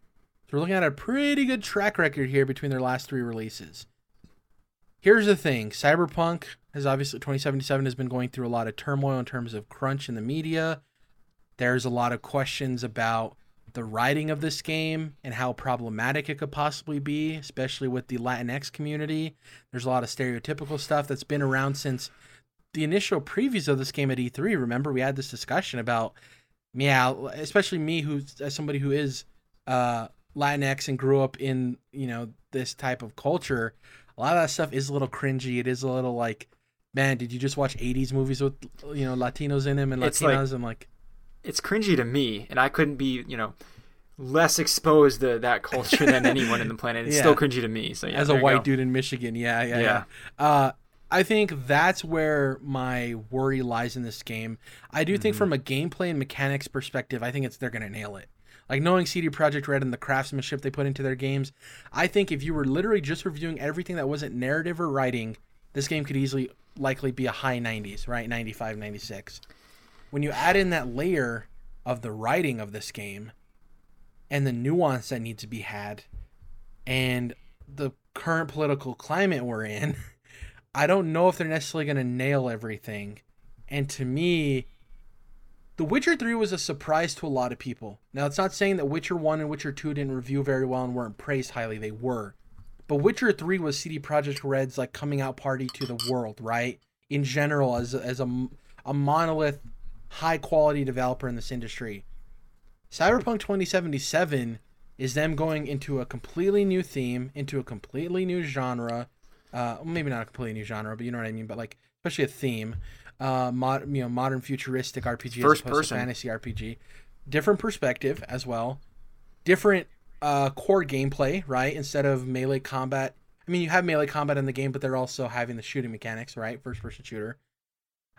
A: so we're looking at a pretty good track record here between their last three releases. Here's the thing. Cyberpunk has obviously, 2077 has been going through a lot of turmoil in terms of crunch in the media. There's a lot of questions about the writing of this game and how problematic it could possibly be, especially with the Latinx community. There's a lot of stereotypical stuff that's been around since the initial previews of this game at E3. Remember, we had this discussion about, yeah, especially me, who's as somebody who is uh, Latinx and grew up in you know this type of culture, a lot of that stuff is a little cringy. It is a little like, man, did you just watch '80s movies with you know Latinos in them and Latinas like, and like,
B: it's cringy to me, and I couldn't be you know less exposed to that culture than [LAUGHS] anyone in the planet. It's yeah. still cringy to me. So yeah,
A: as a white go. dude in Michigan, yeah, yeah, yeah. yeah. Uh, I think that's where my worry lies in this game. I do mm-hmm. think from a gameplay and mechanics perspective, I think it's they're gonna nail it. Like knowing CD Projekt Red and the craftsmanship they put into their games, I think if you were literally just reviewing everything that wasn't narrative or writing, this game could easily likely be a high 90s, right? 95, 96. When you add in that layer of the writing of this game and the nuance that needs to be had and the current political climate we're in, [LAUGHS] I don't know if they're necessarily going to nail everything. And to me, the Witcher 3 was a surprise to a lot of people. Now, it's not saying that Witcher 1 and Witcher 2 didn't review very well and weren't praised highly. They were. But Witcher 3 was CD Projekt Red's like coming out party to the world, right? In general, as as a, a monolith, high quality developer in this industry. Cyberpunk 2077 is them going into a completely new theme, into a completely new genre. Uh, maybe not a completely new genre, but you know what I mean. But like, especially a theme uh, mod, you know, modern futuristic RPG
B: first person
A: fantasy RPG. Different perspective as well. Different uh, core gameplay, right? Instead of melee combat. I mean, you have melee combat in the game, but they're also having the shooting mechanics, right? First person shooter.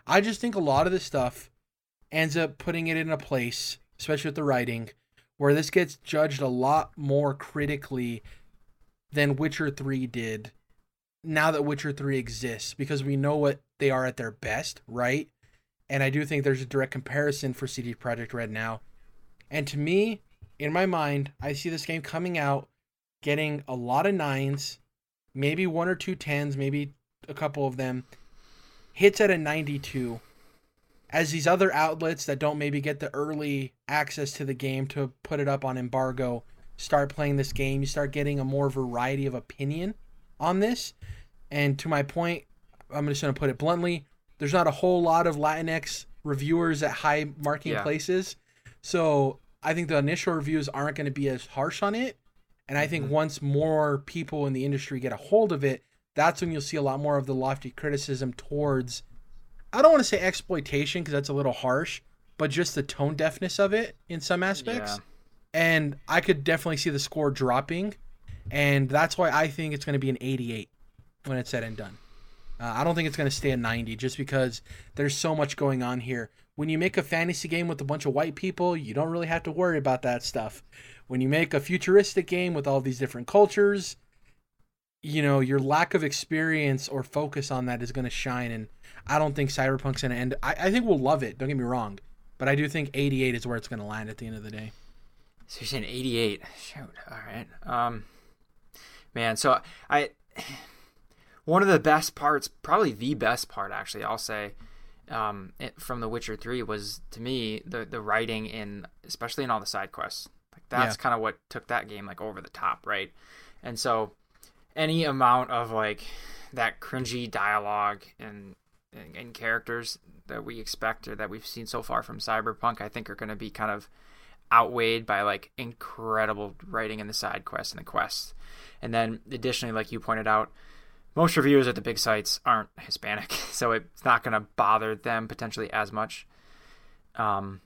A: I just think a lot of this stuff ends up putting it in a place, especially with the writing, where this gets judged a lot more critically than Witcher 3 did now that Witcher 3 exists because we know what they are at their best, right? And I do think there's a direct comparison for CD Projekt Red now. And to me, in my mind, I see this game coming out getting a lot of nines, maybe one or two tens, maybe a couple of them, hits at a 92. As these other outlets that don't maybe get the early access to the game to put it up on embargo start playing this game, you start getting a more variety of opinion on this. And to my point, I'm just going to put it bluntly, there's not a whole lot of Latinx reviewers at high marking yeah. places. So I think the initial reviews aren't going to be as harsh on it. And I think mm-hmm. once more people in the industry get a hold of it, that's when you'll see a lot more of the lofty criticism towards, I don't want to say exploitation because that's a little harsh, but just the tone deafness of it in some aspects. Yeah. And I could definitely see the score dropping and that's why I think it's going to be an 88 when it's said and done. Uh, I don't think it's going to stay at 90 just because there's so much going on here. When you make a fantasy game with a bunch of white people, you don't really have to worry about that stuff. When you make a futuristic game with all these different cultures, you know, your lack of experience or focus on that is going to shine. And I don't think Cyberpunk's to end. I, I think we'll love it. Don't get me wrong. But I do think 88 is where it's going to land at the end of the day.
B: So you're saying 88. Shoot. All right. Um, man, so I. One of the best parts, probably the best part, actually, I'll say, um, it, from The Witcher 3 was to me the the writing in, especially in all the side quests. Like that's yeah. kind of what took that game like over the top, right? And so any amount of like that cringy dialogue and, and, and characters that we expect or that we've seen so far from Cyberpunk, I think are going to be kind of outweighed by like incredible writing in the side quests and the quests. And then additionally, like you pointed out, most reviewers at the big sites aren't Hispanic, [LAUGHS] so it's not going to bother them potentially as much. Um,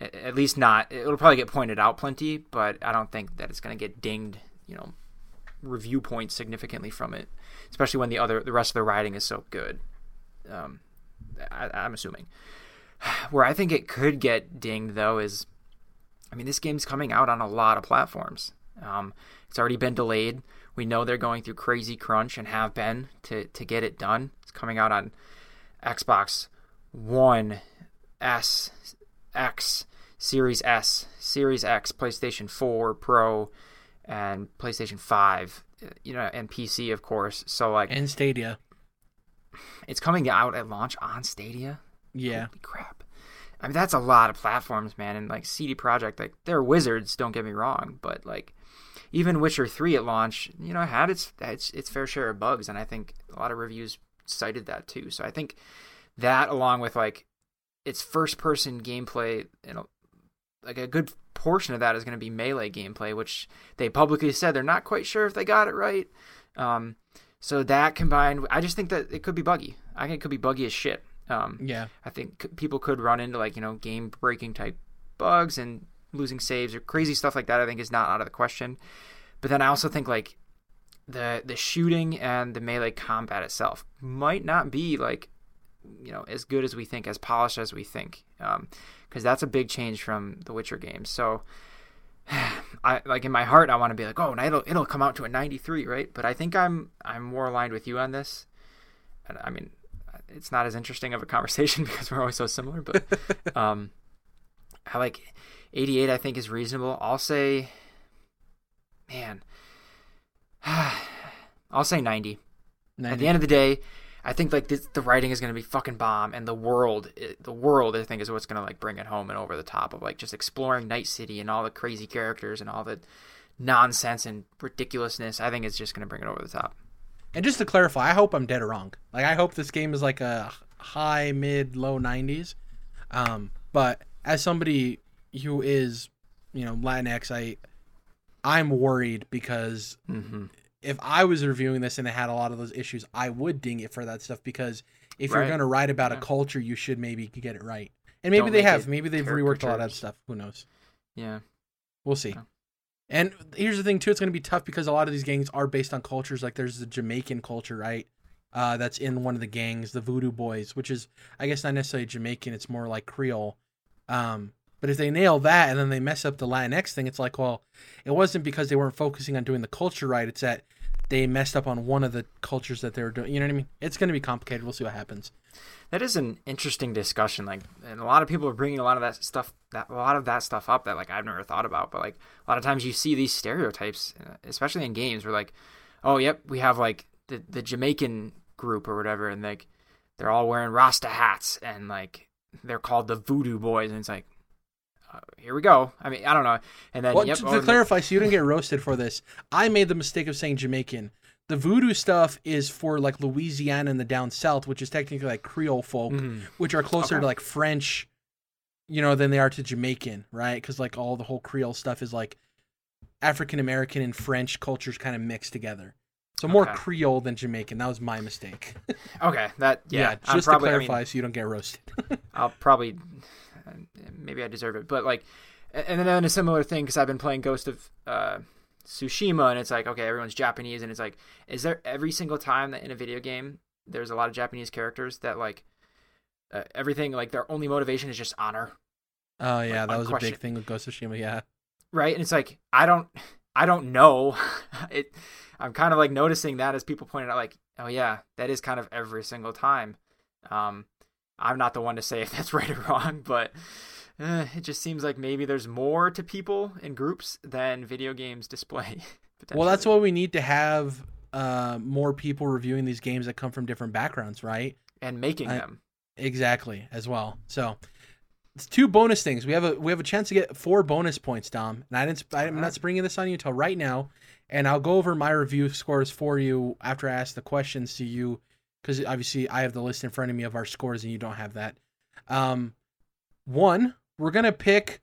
B: at least not. It'll probably get pointed out plenty, but I don't think that it's going to get dinged, you know, review points significantly from it, especially when the other the rest of the writing is so good. Um, I, am assuming. Where I think it could get dinged though is, I mean, this game's coming out on a lot of platforms. Um, it's already been delayed. We know they're going through crazy crunch and have been to to get it done. It's coming out on Xbox One, S, X, Series S, Series X, PlayStation 4 Pro, and PlayStation 5, you know, and PC, of course. So like
A: and Stadia.
B: It's coming out at launch on Stadia.
A: Yeah.
B: Holy crap. I mean, that's a lot of platforms, man. And like CD Projekt, like they're wizards. Don't get me wrong, but like even Witcher Three at launch, you know, had its its its fair share of bugs, and I think a lot of reviews cited that too. So I think that, along with like its first person gameplay, you know, like a good portion of that is going to be melee gameplay, which they publicly said they're not quite sure if they got it right. Um, so that combined, I just think that it could be buggy. I think it could be buggy as shit. Um,
A: yeah,
B: I think people could run into like you know game breaking type bugs and losing saves or crazy stuff like that. I think is not out of the question. But then I also think like the the shooting and the melee combat itself might not be like you know as good as we think, as polished as we think. Um, because that's a big change from the Witcher games. So, [SIGHS] I like in my heart, I want to be like, oh, it'll it'll come out to a 93, right? But I think I'm I'm more aligned with you on this. And I mean, it's not as interesting of a [LAUGHS] conversation because we're always so similar. But [LAUGHS] um, I like 88. I think is reasonable. I'll say, man, [SIGHS] I'll say 90. 90. At the end of the day, I think like this, the writing is going to be fucking bomb, and the world, the world, I think is what's going to like bring it home and over the top of like just exploring Night City and all the crazy characters and all the nonsense and ridiculousness. I think it's just going to bring it over the top.
A: And just to clarify, I hope I'm dead wrong. Like I hope this game is like a high, mid, low 90s. Um, but as somebody who is, you know, Latinx, I I'm worried because mm-hmm if I was reviewing this and it had a lot of those issues, I would ding it for that stuff because if right. you're going to write about yeah. a culture, you should maybe get it right. And maybe Don't they have. Maybe they've reworked a lot of stuff. Who knows?
B: Yeah.
A: We'll see. Yeah. And here's the thing too, it's going to be tough because a lot of these gangs are based on cultures. Like there's the Jamaican culture, right? Uh, that's in one of the gangs, the Voodoo Boys, which is I guess not necessarily Jamaican. It's more like Creole. Um, but if they nail that and then they mess up the Latinx thing, it's like, well, it wasn't because they weren't focusing on doing the culture right. It's that they messed up on one of the cultures that they were doing. You know what I mean? It's going to be complicated. We'll see what happens.
B: That is an interesting discussion. Like, and a lot of people are bringing a lot of that stuff, that a lot of that stuff up that like I've never thought about. But like a lot of times you see these stereotypes, uh, especially in games, where like, oh, yep, we have like the the Jamaican group or whatever, and like they're all wearing Rasta hats and like they're called the Voodoo Boys, and it's like, uh, here we go. I mean, I don't know. And then,
A: well,
B: yep,
A: to, to clarify, so you didn't get roasted for this, I made the mistake of saying Jamaican. The voodoo stuff is for like Louisiana and the down south, which is technically like Creole folk, mm. which are closer okay. to like French, you know, than they are to Jamaican, right? Because like all the whole Creole stuff is like African American and French cultures kind of mixed together. So more okay. Creole than Jamaican. That was my mistake.
B: okay, that [LAUGHS] yeah.
A: yeah just probably, to clarify, I mean, so you don't get roasted. [LAUGHS]
B: I'll probably maybe I deserve it. But like, and then a similar thing because I've been playing Ghost of uh, Tsushima, and it's like okay, everyone's Japanese, and it's like, is there every single time that in a video game there's a lot of Japanese characters that like uh, everything like their only motivation is just honor.
A: Oh yeah, like, that was a big thing with Ghost of Tsushima. Yeah,
B: right. And it's like I don't, I don't know. [LAUGHS] it. I'm kind of like noticing that as people pointed out, like, oh yeah, that is kind of every single time. Um, I'm not the one to say if that's [LAUGHS] right or wrong, but uh, it just seems like maybe there's more to people in groups than video games display. [LAUGHS]
A: well, that's why we need to have uh, more people reviewing these games that come from different backgrounds, right?
B: And making them
A: exactly as well. So it's two bonus things. We have a we have a chance to get four bonus points, Dom. And I didn't. I'm not springing this on you until right now, and I'll go over my review scores for you after I ask the questions to you, because obviously I have the list in front of me of our scores and you don't have that. Um, one, we're gonna pick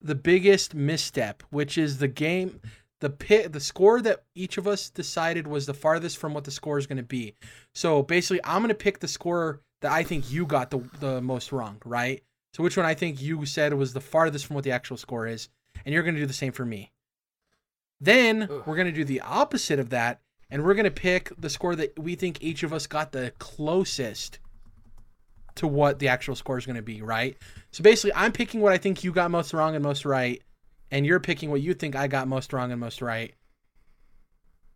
A: the biggest misstep, which is the game the pit the score that each of us decided was the farthest from what the score is going to be. So basically, I'm going to pick the score that I think you got the the most wrong, right? So which one I think you said was the farthest from what the actual score is, and you're going to do the same for me. Then we're going to do the opposite of that, and we're going to pick the score that we think each of us got the closest to what the actual score is going to be, right? So basically, I'm picking what I think you got most wrong and most right, and you're picking what you think I got most wrong and most right.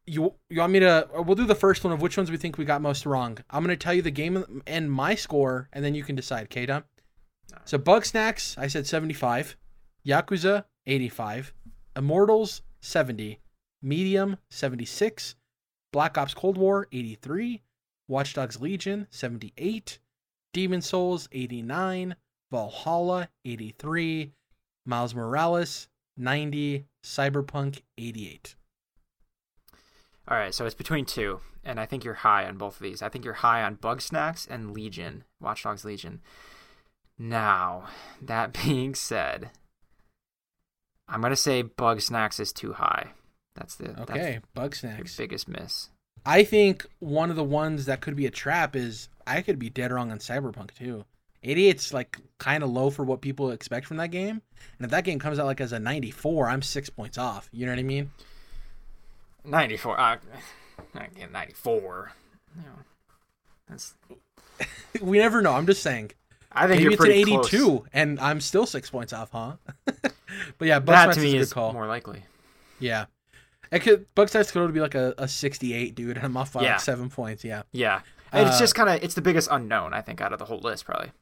A: You you want me to? Uh, we'll do the first one of which ones we think we got most wrong. I'm going to tell you the game and my score, and then you can decide. Okay, Dom? So Bugsnax, I said 75. Yakuza, 85. Immortals, 70. Medium, 76. Black Ops Cold War, 83. Watch Dogs Legion, 78. Demon Souls, 89. Valhalla, 83. Miles Morales, 90. Cyberpunk, 88.
B: All right, so it's between two, and I think you're high on both of these. I think you're high on Bugsnax and Legion, Watch Dogs Legion. Now, that [LAUGHS] being said, I'm gonna say Bugsnax is too high. That's the
A: okay. Bugsnax,
B: biggest miss.
A: I think one of the ones that could be a trap is I could be dead wrong on Cyberpunk too. 88's like kind of low for what people expect from that game, and if that game comes out like as a 94, I'm six points off. You know what I mean?
B: 94. Uh, 94. You know,
A: that's. [LAUGHS] we never know. I'm just saying.
B: I think Maybe it's an 82, close.
A: and I'm still six points off, huh? [LAUGHS] but yeah,
B: that to me is, call. more likely.
A: Yeah, it could Bugsnax could be like a, a 68, dude, and I'm off by yeah. like seven points. Yeah,
B: yeah. Uh, it's just kind of it's the biggest unknown I think out of the whole list, probably.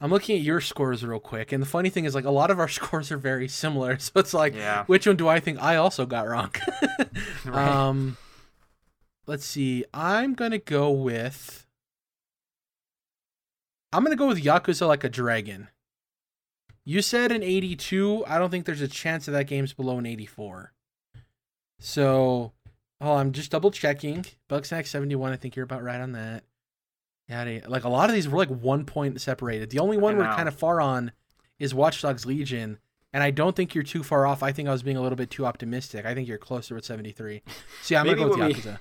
A: I'm looking at your scores real quick, and the funny thing is, like, a lot of our [LAUGHS] scores are very similar. So it's like,
B: yeah.
A: which one do I think I also got wrong? [LAUGHS] [LAUGHS] right. Um, let's see. I'm gonna go with. I'm gonna go with Yakuza like a dragon. You said an 82. I don't think there's a chance that that game's below an 84. So, oh, I'm just double checking. Bugsnax 71. I think you're about right on that. Yeah, like a lot of these were like one point separated. The only one we're kind of far on is Watch Dogs Legion, and I don't think you're too far off. I think I was being a little bit too optimistic. I think you're closer with 73. So yeah, I'm gonna go with Yakuza
B: we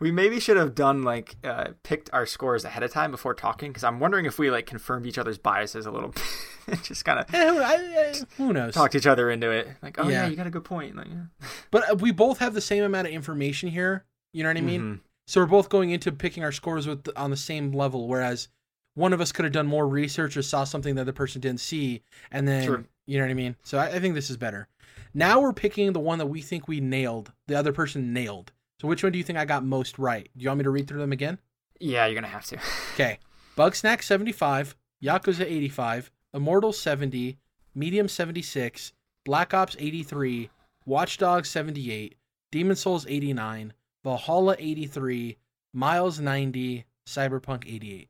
B: maybe should have done like uh, picked our scores ahead of time before talking because I'm wondering if we like confirmed each other's biases a little bit. [LAUGHS] Just kind of
A: yeah, who, knows?
B: Talked each other into it. Like, oh yeah, yeah you got a good point. Like, yeah. [LAUGHS]
A: But uh, we both have the same amount of information here. You know what I mean? Mm-hmm. So we're both going into picking our scores with on the same level. Whereas one of us could have done more research or saw something that the person didn't see, and then you know what I mean. So I, I think this is better. Now we're picking the one that we think we nailed. The other person nailed. So which one do you think I got most right? Do you want me to read through them again?
B: Yeah, you're gonna have to. [LAUGHS]
A: okay. Bugsnax 75, Yakuza 85, Immortal 70, Medium 76, Black Ops 83, Watch Dogs 78, Demon Souls 89, Valhalla 83, Miles 90, Cyberpunk 88.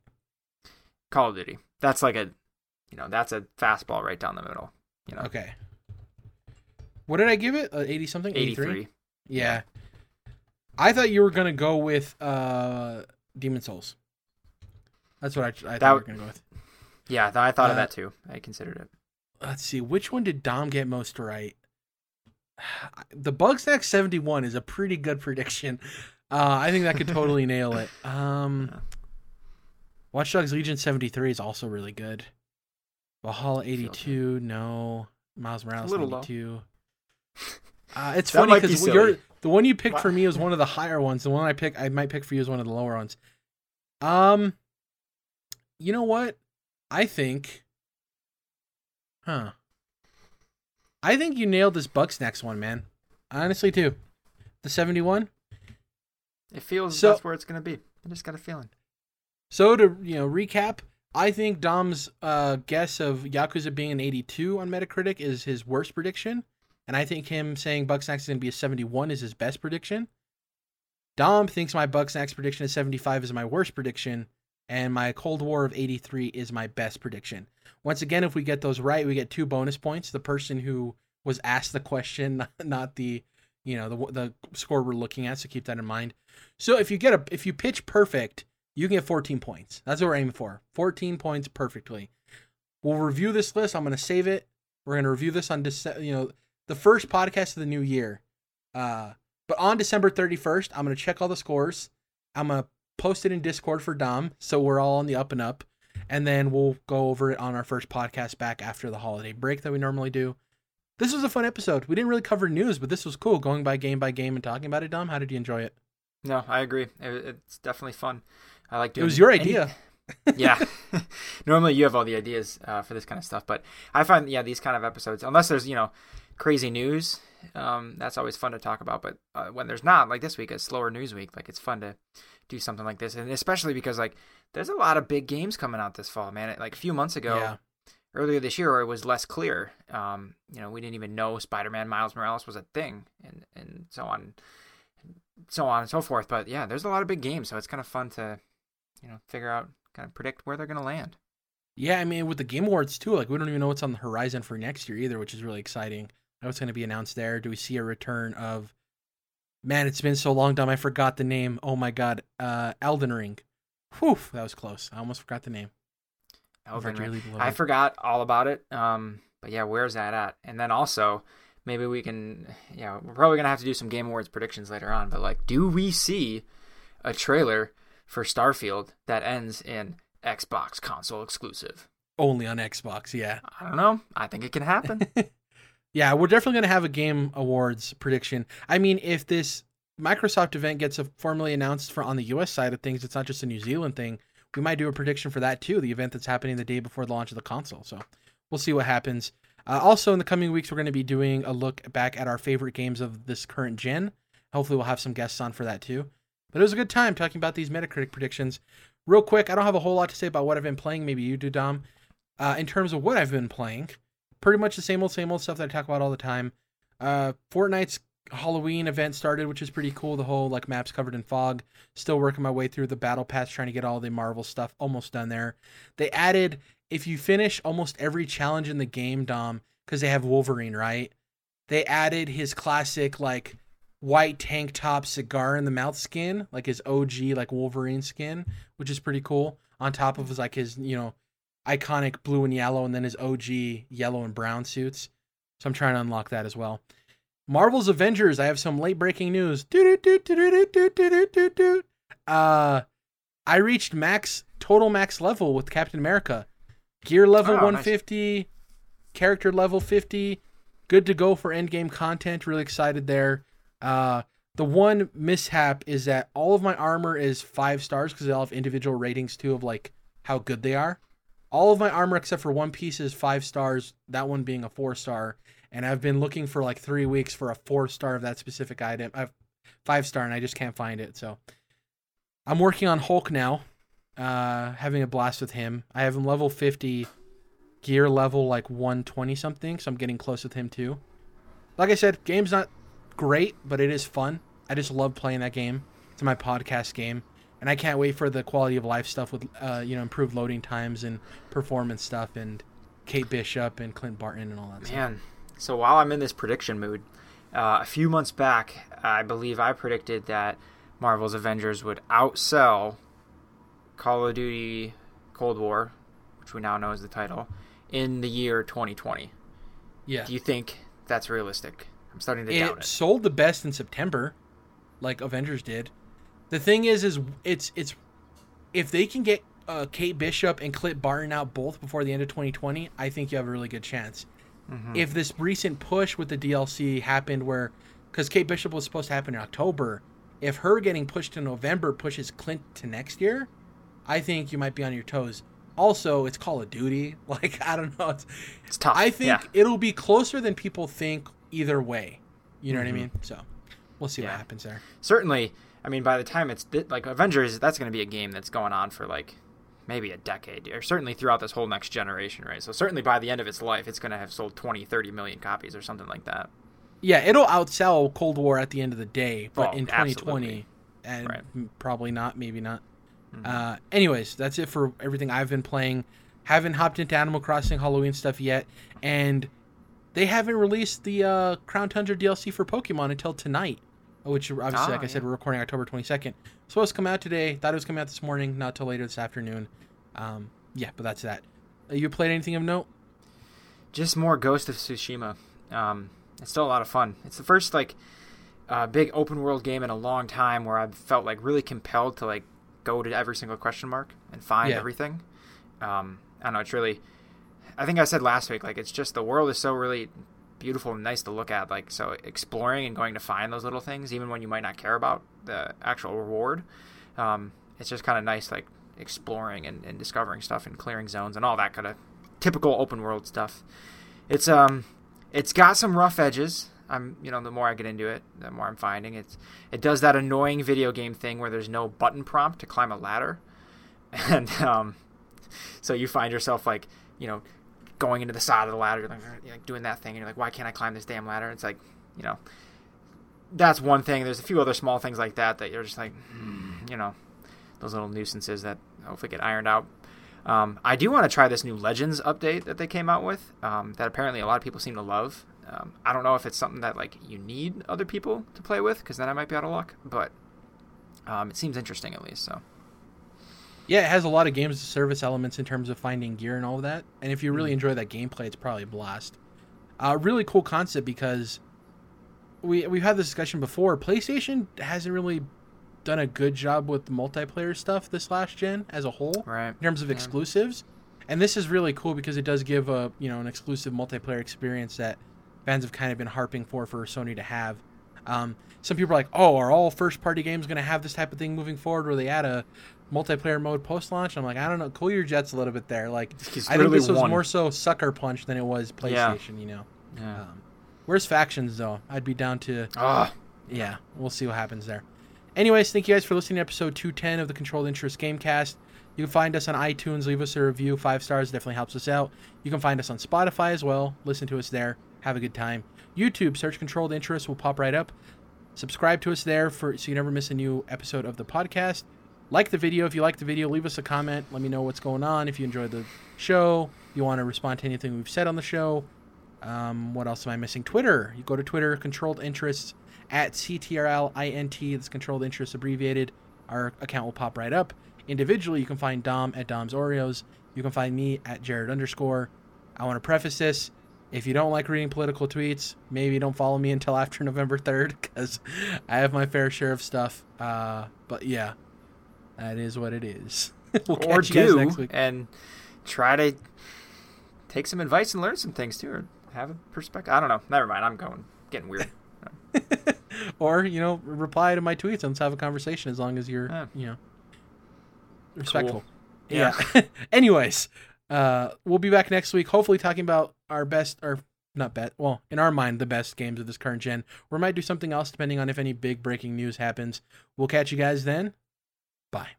B: Call of Duty. That's like a, you know, that's a fastball right down the middle. You know.
A: Okay. What did I give it? Uh, 80 something? 83? 83. Yeah. yeah. I thought you were gonna go with uh, Demon Souls. That's what I, I thought you were gonna go with.
B: Yeah, I thought uh, of that too. I considered it.
A: Let's see, which one did Dom get most right? [SIGHS] The Bugsnax seventy one is a pretty good prediction. Uh, I think that could totally [LAUGHS] nail it. Um, yeah. Watch Dogs Legion seventy three is also really good. Valhalla eighty two, no. Miles Morales ninety two. [LAUGHS] Uh, it's funny because be the one you picked wow. for me was one of the higher ones. The one I pick, I might pick for you is one of the lower ones. Um, you know what? I think, huh? I think you nailed this Bugsnax one, man. Honestly, too. The seventy-one.
B: It feels so, that's where it's going to be. I just got a feeling.
A: So to you know recap, I think Dom's uh, guess of Yakuza being an 82 on Metacritic is his worst prediction, and I think him saying Bugsnax is going to be a 71 is his best prediction. Dom thinks my Bugsnax prediction is 75 is my worst prediction, and my Cold War of 83 is my best prediction. Once again, if we get those right, we get two bonus points. The person who was asked the question, [LAUGHS] not the you know the the score we're looking at. So keep that in mind. So if you get a if you pitch perfect, you can get 14 points. That's what we're aiming for. 14 points perfectly. We'll review this list. I'm going to save it. We're going to review this on December, you know, the first podcast of the new year. Uh, but on December 31st, I'm going to check all the scores. I'm going to post it in Discord for Dom, so we're all on the up and up. And then we'll go over it on our first podcast back after the holiday break that we normally do. This was a fun episode. We didn't really cover news, but this was cool going by game by game and talking about it. Dom, how did you enjoy it?
B: No, I agree. It, it's definitely fun. I like doing.
A: It It was your idea.
B: Any... [LAUGHS] yeah. [LAUGHS] Normally you have all the ideas uh, for this kind of stuff, but I find yeah these kind of episodes, unless there's you know crazy news, um, that's always fun to talk about. But uh, when there's not, like this week, a slower news week, like it's fun to do something like this, and especially because like there's a lot of big games coming out this fall, man. Like a few months ago. Yeah. Earlier this year, it was less clear. Um, you know, we didn't even know Spider-Man Miles Morales was a thing, and and so on, so on and so forth. But yeah, there's a lot of big games, so it's kind of fun to you know figure out kind of predict where they're going to land.
A: Yeah, I mean with the Game Awards too, like we don't even know what's on the horizon for next year either, which is really exciting. What's going to be announced there. Do we see a return of? Man, it's been so long, Dom. I forgot the name. Oh my god, uh, Elden Ring. Whew, that was close. I almost forgot the name.
B: Elden Ring. I forgot all about it. Um, but yeah, where's that at? And then also, maybe we can. Yeah, we're probably gonna have to do some Game Awards predictions later on. But like, do we see a trailer for Starfield that ends in Xbox console exclusive.
A: Only on Xbox, yeah.
B: I don't know. I think it can happen. [LAUGHS]
A: yeah, we're definitely going to have a game awards prediction. I mean, if this Microsoft event gets formally announced for on the US side of things, it's not just a New Zealand thing. We might do a prediction for that too, the event that's happening the day before the launch of the console. So we'll see what happens. Uh, also, in the coming weeks, we're going to be doing a look back at our favorite games of this current gen. Hopefully, we'll have some guests on for that too. But it was a good time talking about these Metacritic predictions. Real quick, I don't have a whole lot to say about what I've been playing. Maybe you do, Dom. Uh, in terms of what I've been playing, pretty much the same old, same old stuff that I talk about all the time. Uh, Fortnite's Halloween event started, which is pretty cool. The whole like maps covered in fog. Still working my way through the battle pass, trying to get all the Marvel stuff almost done there. They added if you finish almost every challenge in the game, Dom, because they have Wolverine, right? They added his classic like white tank top cigar in the mouth skin, like his OG like Wolverine skin, which is pretty cool. On top of his like his, you know, iconic blue and yellow and then his OG yellow and brown suits. So I'm trying to unlock that as well. Marvel's Avengers, I have some late breaking news. Uh I reached max total max level with Captain America. Gear level oh, 150, nice. character level 50. Good to go for endgame content. Really excited there. Uh, the one mishap is that all of my armor is five stars because they all have individual ratings too of like how good they are. All of my armor except for one piece is five stars. That one being a four star, and I've been looking for like three weeks for a four star of that specific item. I've five star, and I just can't find it. So I'm working on Hulk now. Uh, having a blast with him. I have him level 50, gear level like 120 something, so I'm getting close with him too. Like I said, game's not great, but it is fun. I just love playing that game. It's my podcast game, and I can't wait for the quality of life stuff with uh, you know improved loading times and performance stuff and Kate Bishop and Clint Barton and all that.
B: Man, stuff. so while I'm in this prediction mood, uh, a few months back, I believe I predicted that Marvel's Avengers would outsell Call of Duty Cold War, which we now know is the title, in the year 2020.
A: Yeah.
B: Do you think that's realistic? I'm starting to it doubt it.
A: sold the best in September, like Avengers did. The thing is, is it's it's if they can get uh, Kate Bishop and Clint Barton out both before the end of 2020, I think you have a really good chance. Mm-hmm. If this recent push with the DLC happened where, because Kate Bishop was supposed to happen in October, if her getting pushed to November pushes Clint to next year, I think you might be on your toes. Also, it's Call of Duty. [LAUGHS] Like I don't know, it's,
B: it's tough.
A: I think
B: yeah.
A: it'll be closer than people think either way. You know mm-hmm. what I mm-hmm. mean? So we'll see yeah. what happens there.
B: Certainly, I mean, by the time it's like Avengers, that's going to be a game that's going on for like maybe a decade, or certainly throughout this whole next generation, right? So certainly by the end of its life, it's going to have sold 20, 30 million copies or something like that.
A: Yeah, it'll outsell Cold War at the end of the day, but
B: Oh,
A: in 2020,
B: absolutely.
A: and
B: Right.
A: probably not, maybe not.
B: Mhm.
A: Uh, anyways, that's it for everything I've been playing. Haven't hopped into Animal Crossing Halloween stuff yet, and they haven't released the uh, Crown Tundra DLC for Pokemon until tonight, which obviously, like I said, we're recording October 22nd. Supposed to come out today. Thought it was coming out this morning, not till later this afternoon. Um, yeah, but that's that. Uh, you played anything of note?
B: just more Ghost of Tsushima. Um, it's still a lot of fun. It's the first like uh, big open world game in a long time where I've felt like really compelled to like go to every single question mark and find
A: Yeah.
B: everything. Um, I don't know. It's really. I think I said last week like it's just the world is so really beautiful and nice to look at. Like so, exploring and going to find those little things, even when you might not care about the actual reward. Um, it's just kind of nice, like exploring and, and discovering stuff and clearing zones and all that kind of typical open world stuff. It's um, it's got some rough edges. I'm, you know, the more I get into it, the more I'm finding it's. It does that annoying video game thing where there's no button prompt to climb a ladder, [LAUGHS] and um, so you find yourself like, you know, going into the side of the ladder, like, like doing that thing, and you're like, why can't I climb this damn ladder? It's like, you know, that's one thing. There's a few other small things like that that you're just like, hmm, you know, those little nuisances that hopefully get ironed out. Um, I do want to try this new Legends update that they came out with. Um, that apparently a lot of people seem to love. Um, I don't know if it's something that like you need other people to play with because then I might be out of luck. But um, it seems interesting at least. So
A: Yeah, it has a lot of games service elements in terms of finding gear and all of that. And if you really
B: Mhm.
A: enjoy that gameplay, it's probably a blast. Uh, really cool concept because we we've had this discussion before. PlayStation hasn't really done a good job with the multiplayer stuff this last gen as a whole
B: right,
A: in terms of
B: Yeah.
A: exclusives. And this is really cool because it does give a you know an exclusive multiplayer experience that fans have kind of been harping for for Sony to have. Um, some people are like, "Oh, are all first-party games going to have this type of thing moving forward, where they add a multiplayer mode post-launch?" I'm like, I don't know. Cool your jets a little bit there. Like, I think this was
B: one.
A: more so sucker punch than it was
B: Yeah.
A: PlayStation. You know.
B: Yeah.
A: Um, where's factions though? I'd be down to
B: Ah,
A: yeah, we'll see what happens there. Anyways, thank you guys for listening to episode 210 of the Controlled Interest Gamecast. You can find us on iTunes. Leave us a review. Five stars definitely helps us out. You can find us on Spotify as well. Listen to us there. Have a good time. YouTube, search Controlled Interest. will pop right up. Subscribe to us there for so you never miss a new episode of the podcast. Like the video. If you like the video, leave us a comment. Let me know what's going on. If you enjoyed the show, you want to respond to anything we've said on the show. Um, what else am I missing? Twitter. You go to Twitter, Controlled Interests at CTRLINT. That's Controlled Interests abbreviated. Our account will pop right up. Individually, you can find Dom at Dom's Oreos. You can find me at Jared underscore. I want to preface this. If you don't like reading political tweets, maybe don't follow me until after [LAUGHS] November 3rd because I have my fair share of stuff. Uh, but yeah, that is what it is. [LAUGHS] we'll
B: or
A: catch you guys
B: do
A: next week.
B: and try to take some advice and learn some things too, or have a perspective. I don't know. Never mind. I'm going getting weird. [LAUGHS]
A: or you know reply to my tweets and let's have a conversation as long as you're
B: Yeah.
A: you know respectful
B: Cool.
A: yeah, anyways uh we'll be back next week hopefully talking about our best or not bet well in our mind the best games of this current gen. We might do something else depending on if any big breaking news happens. We'll catch you guys then. Bye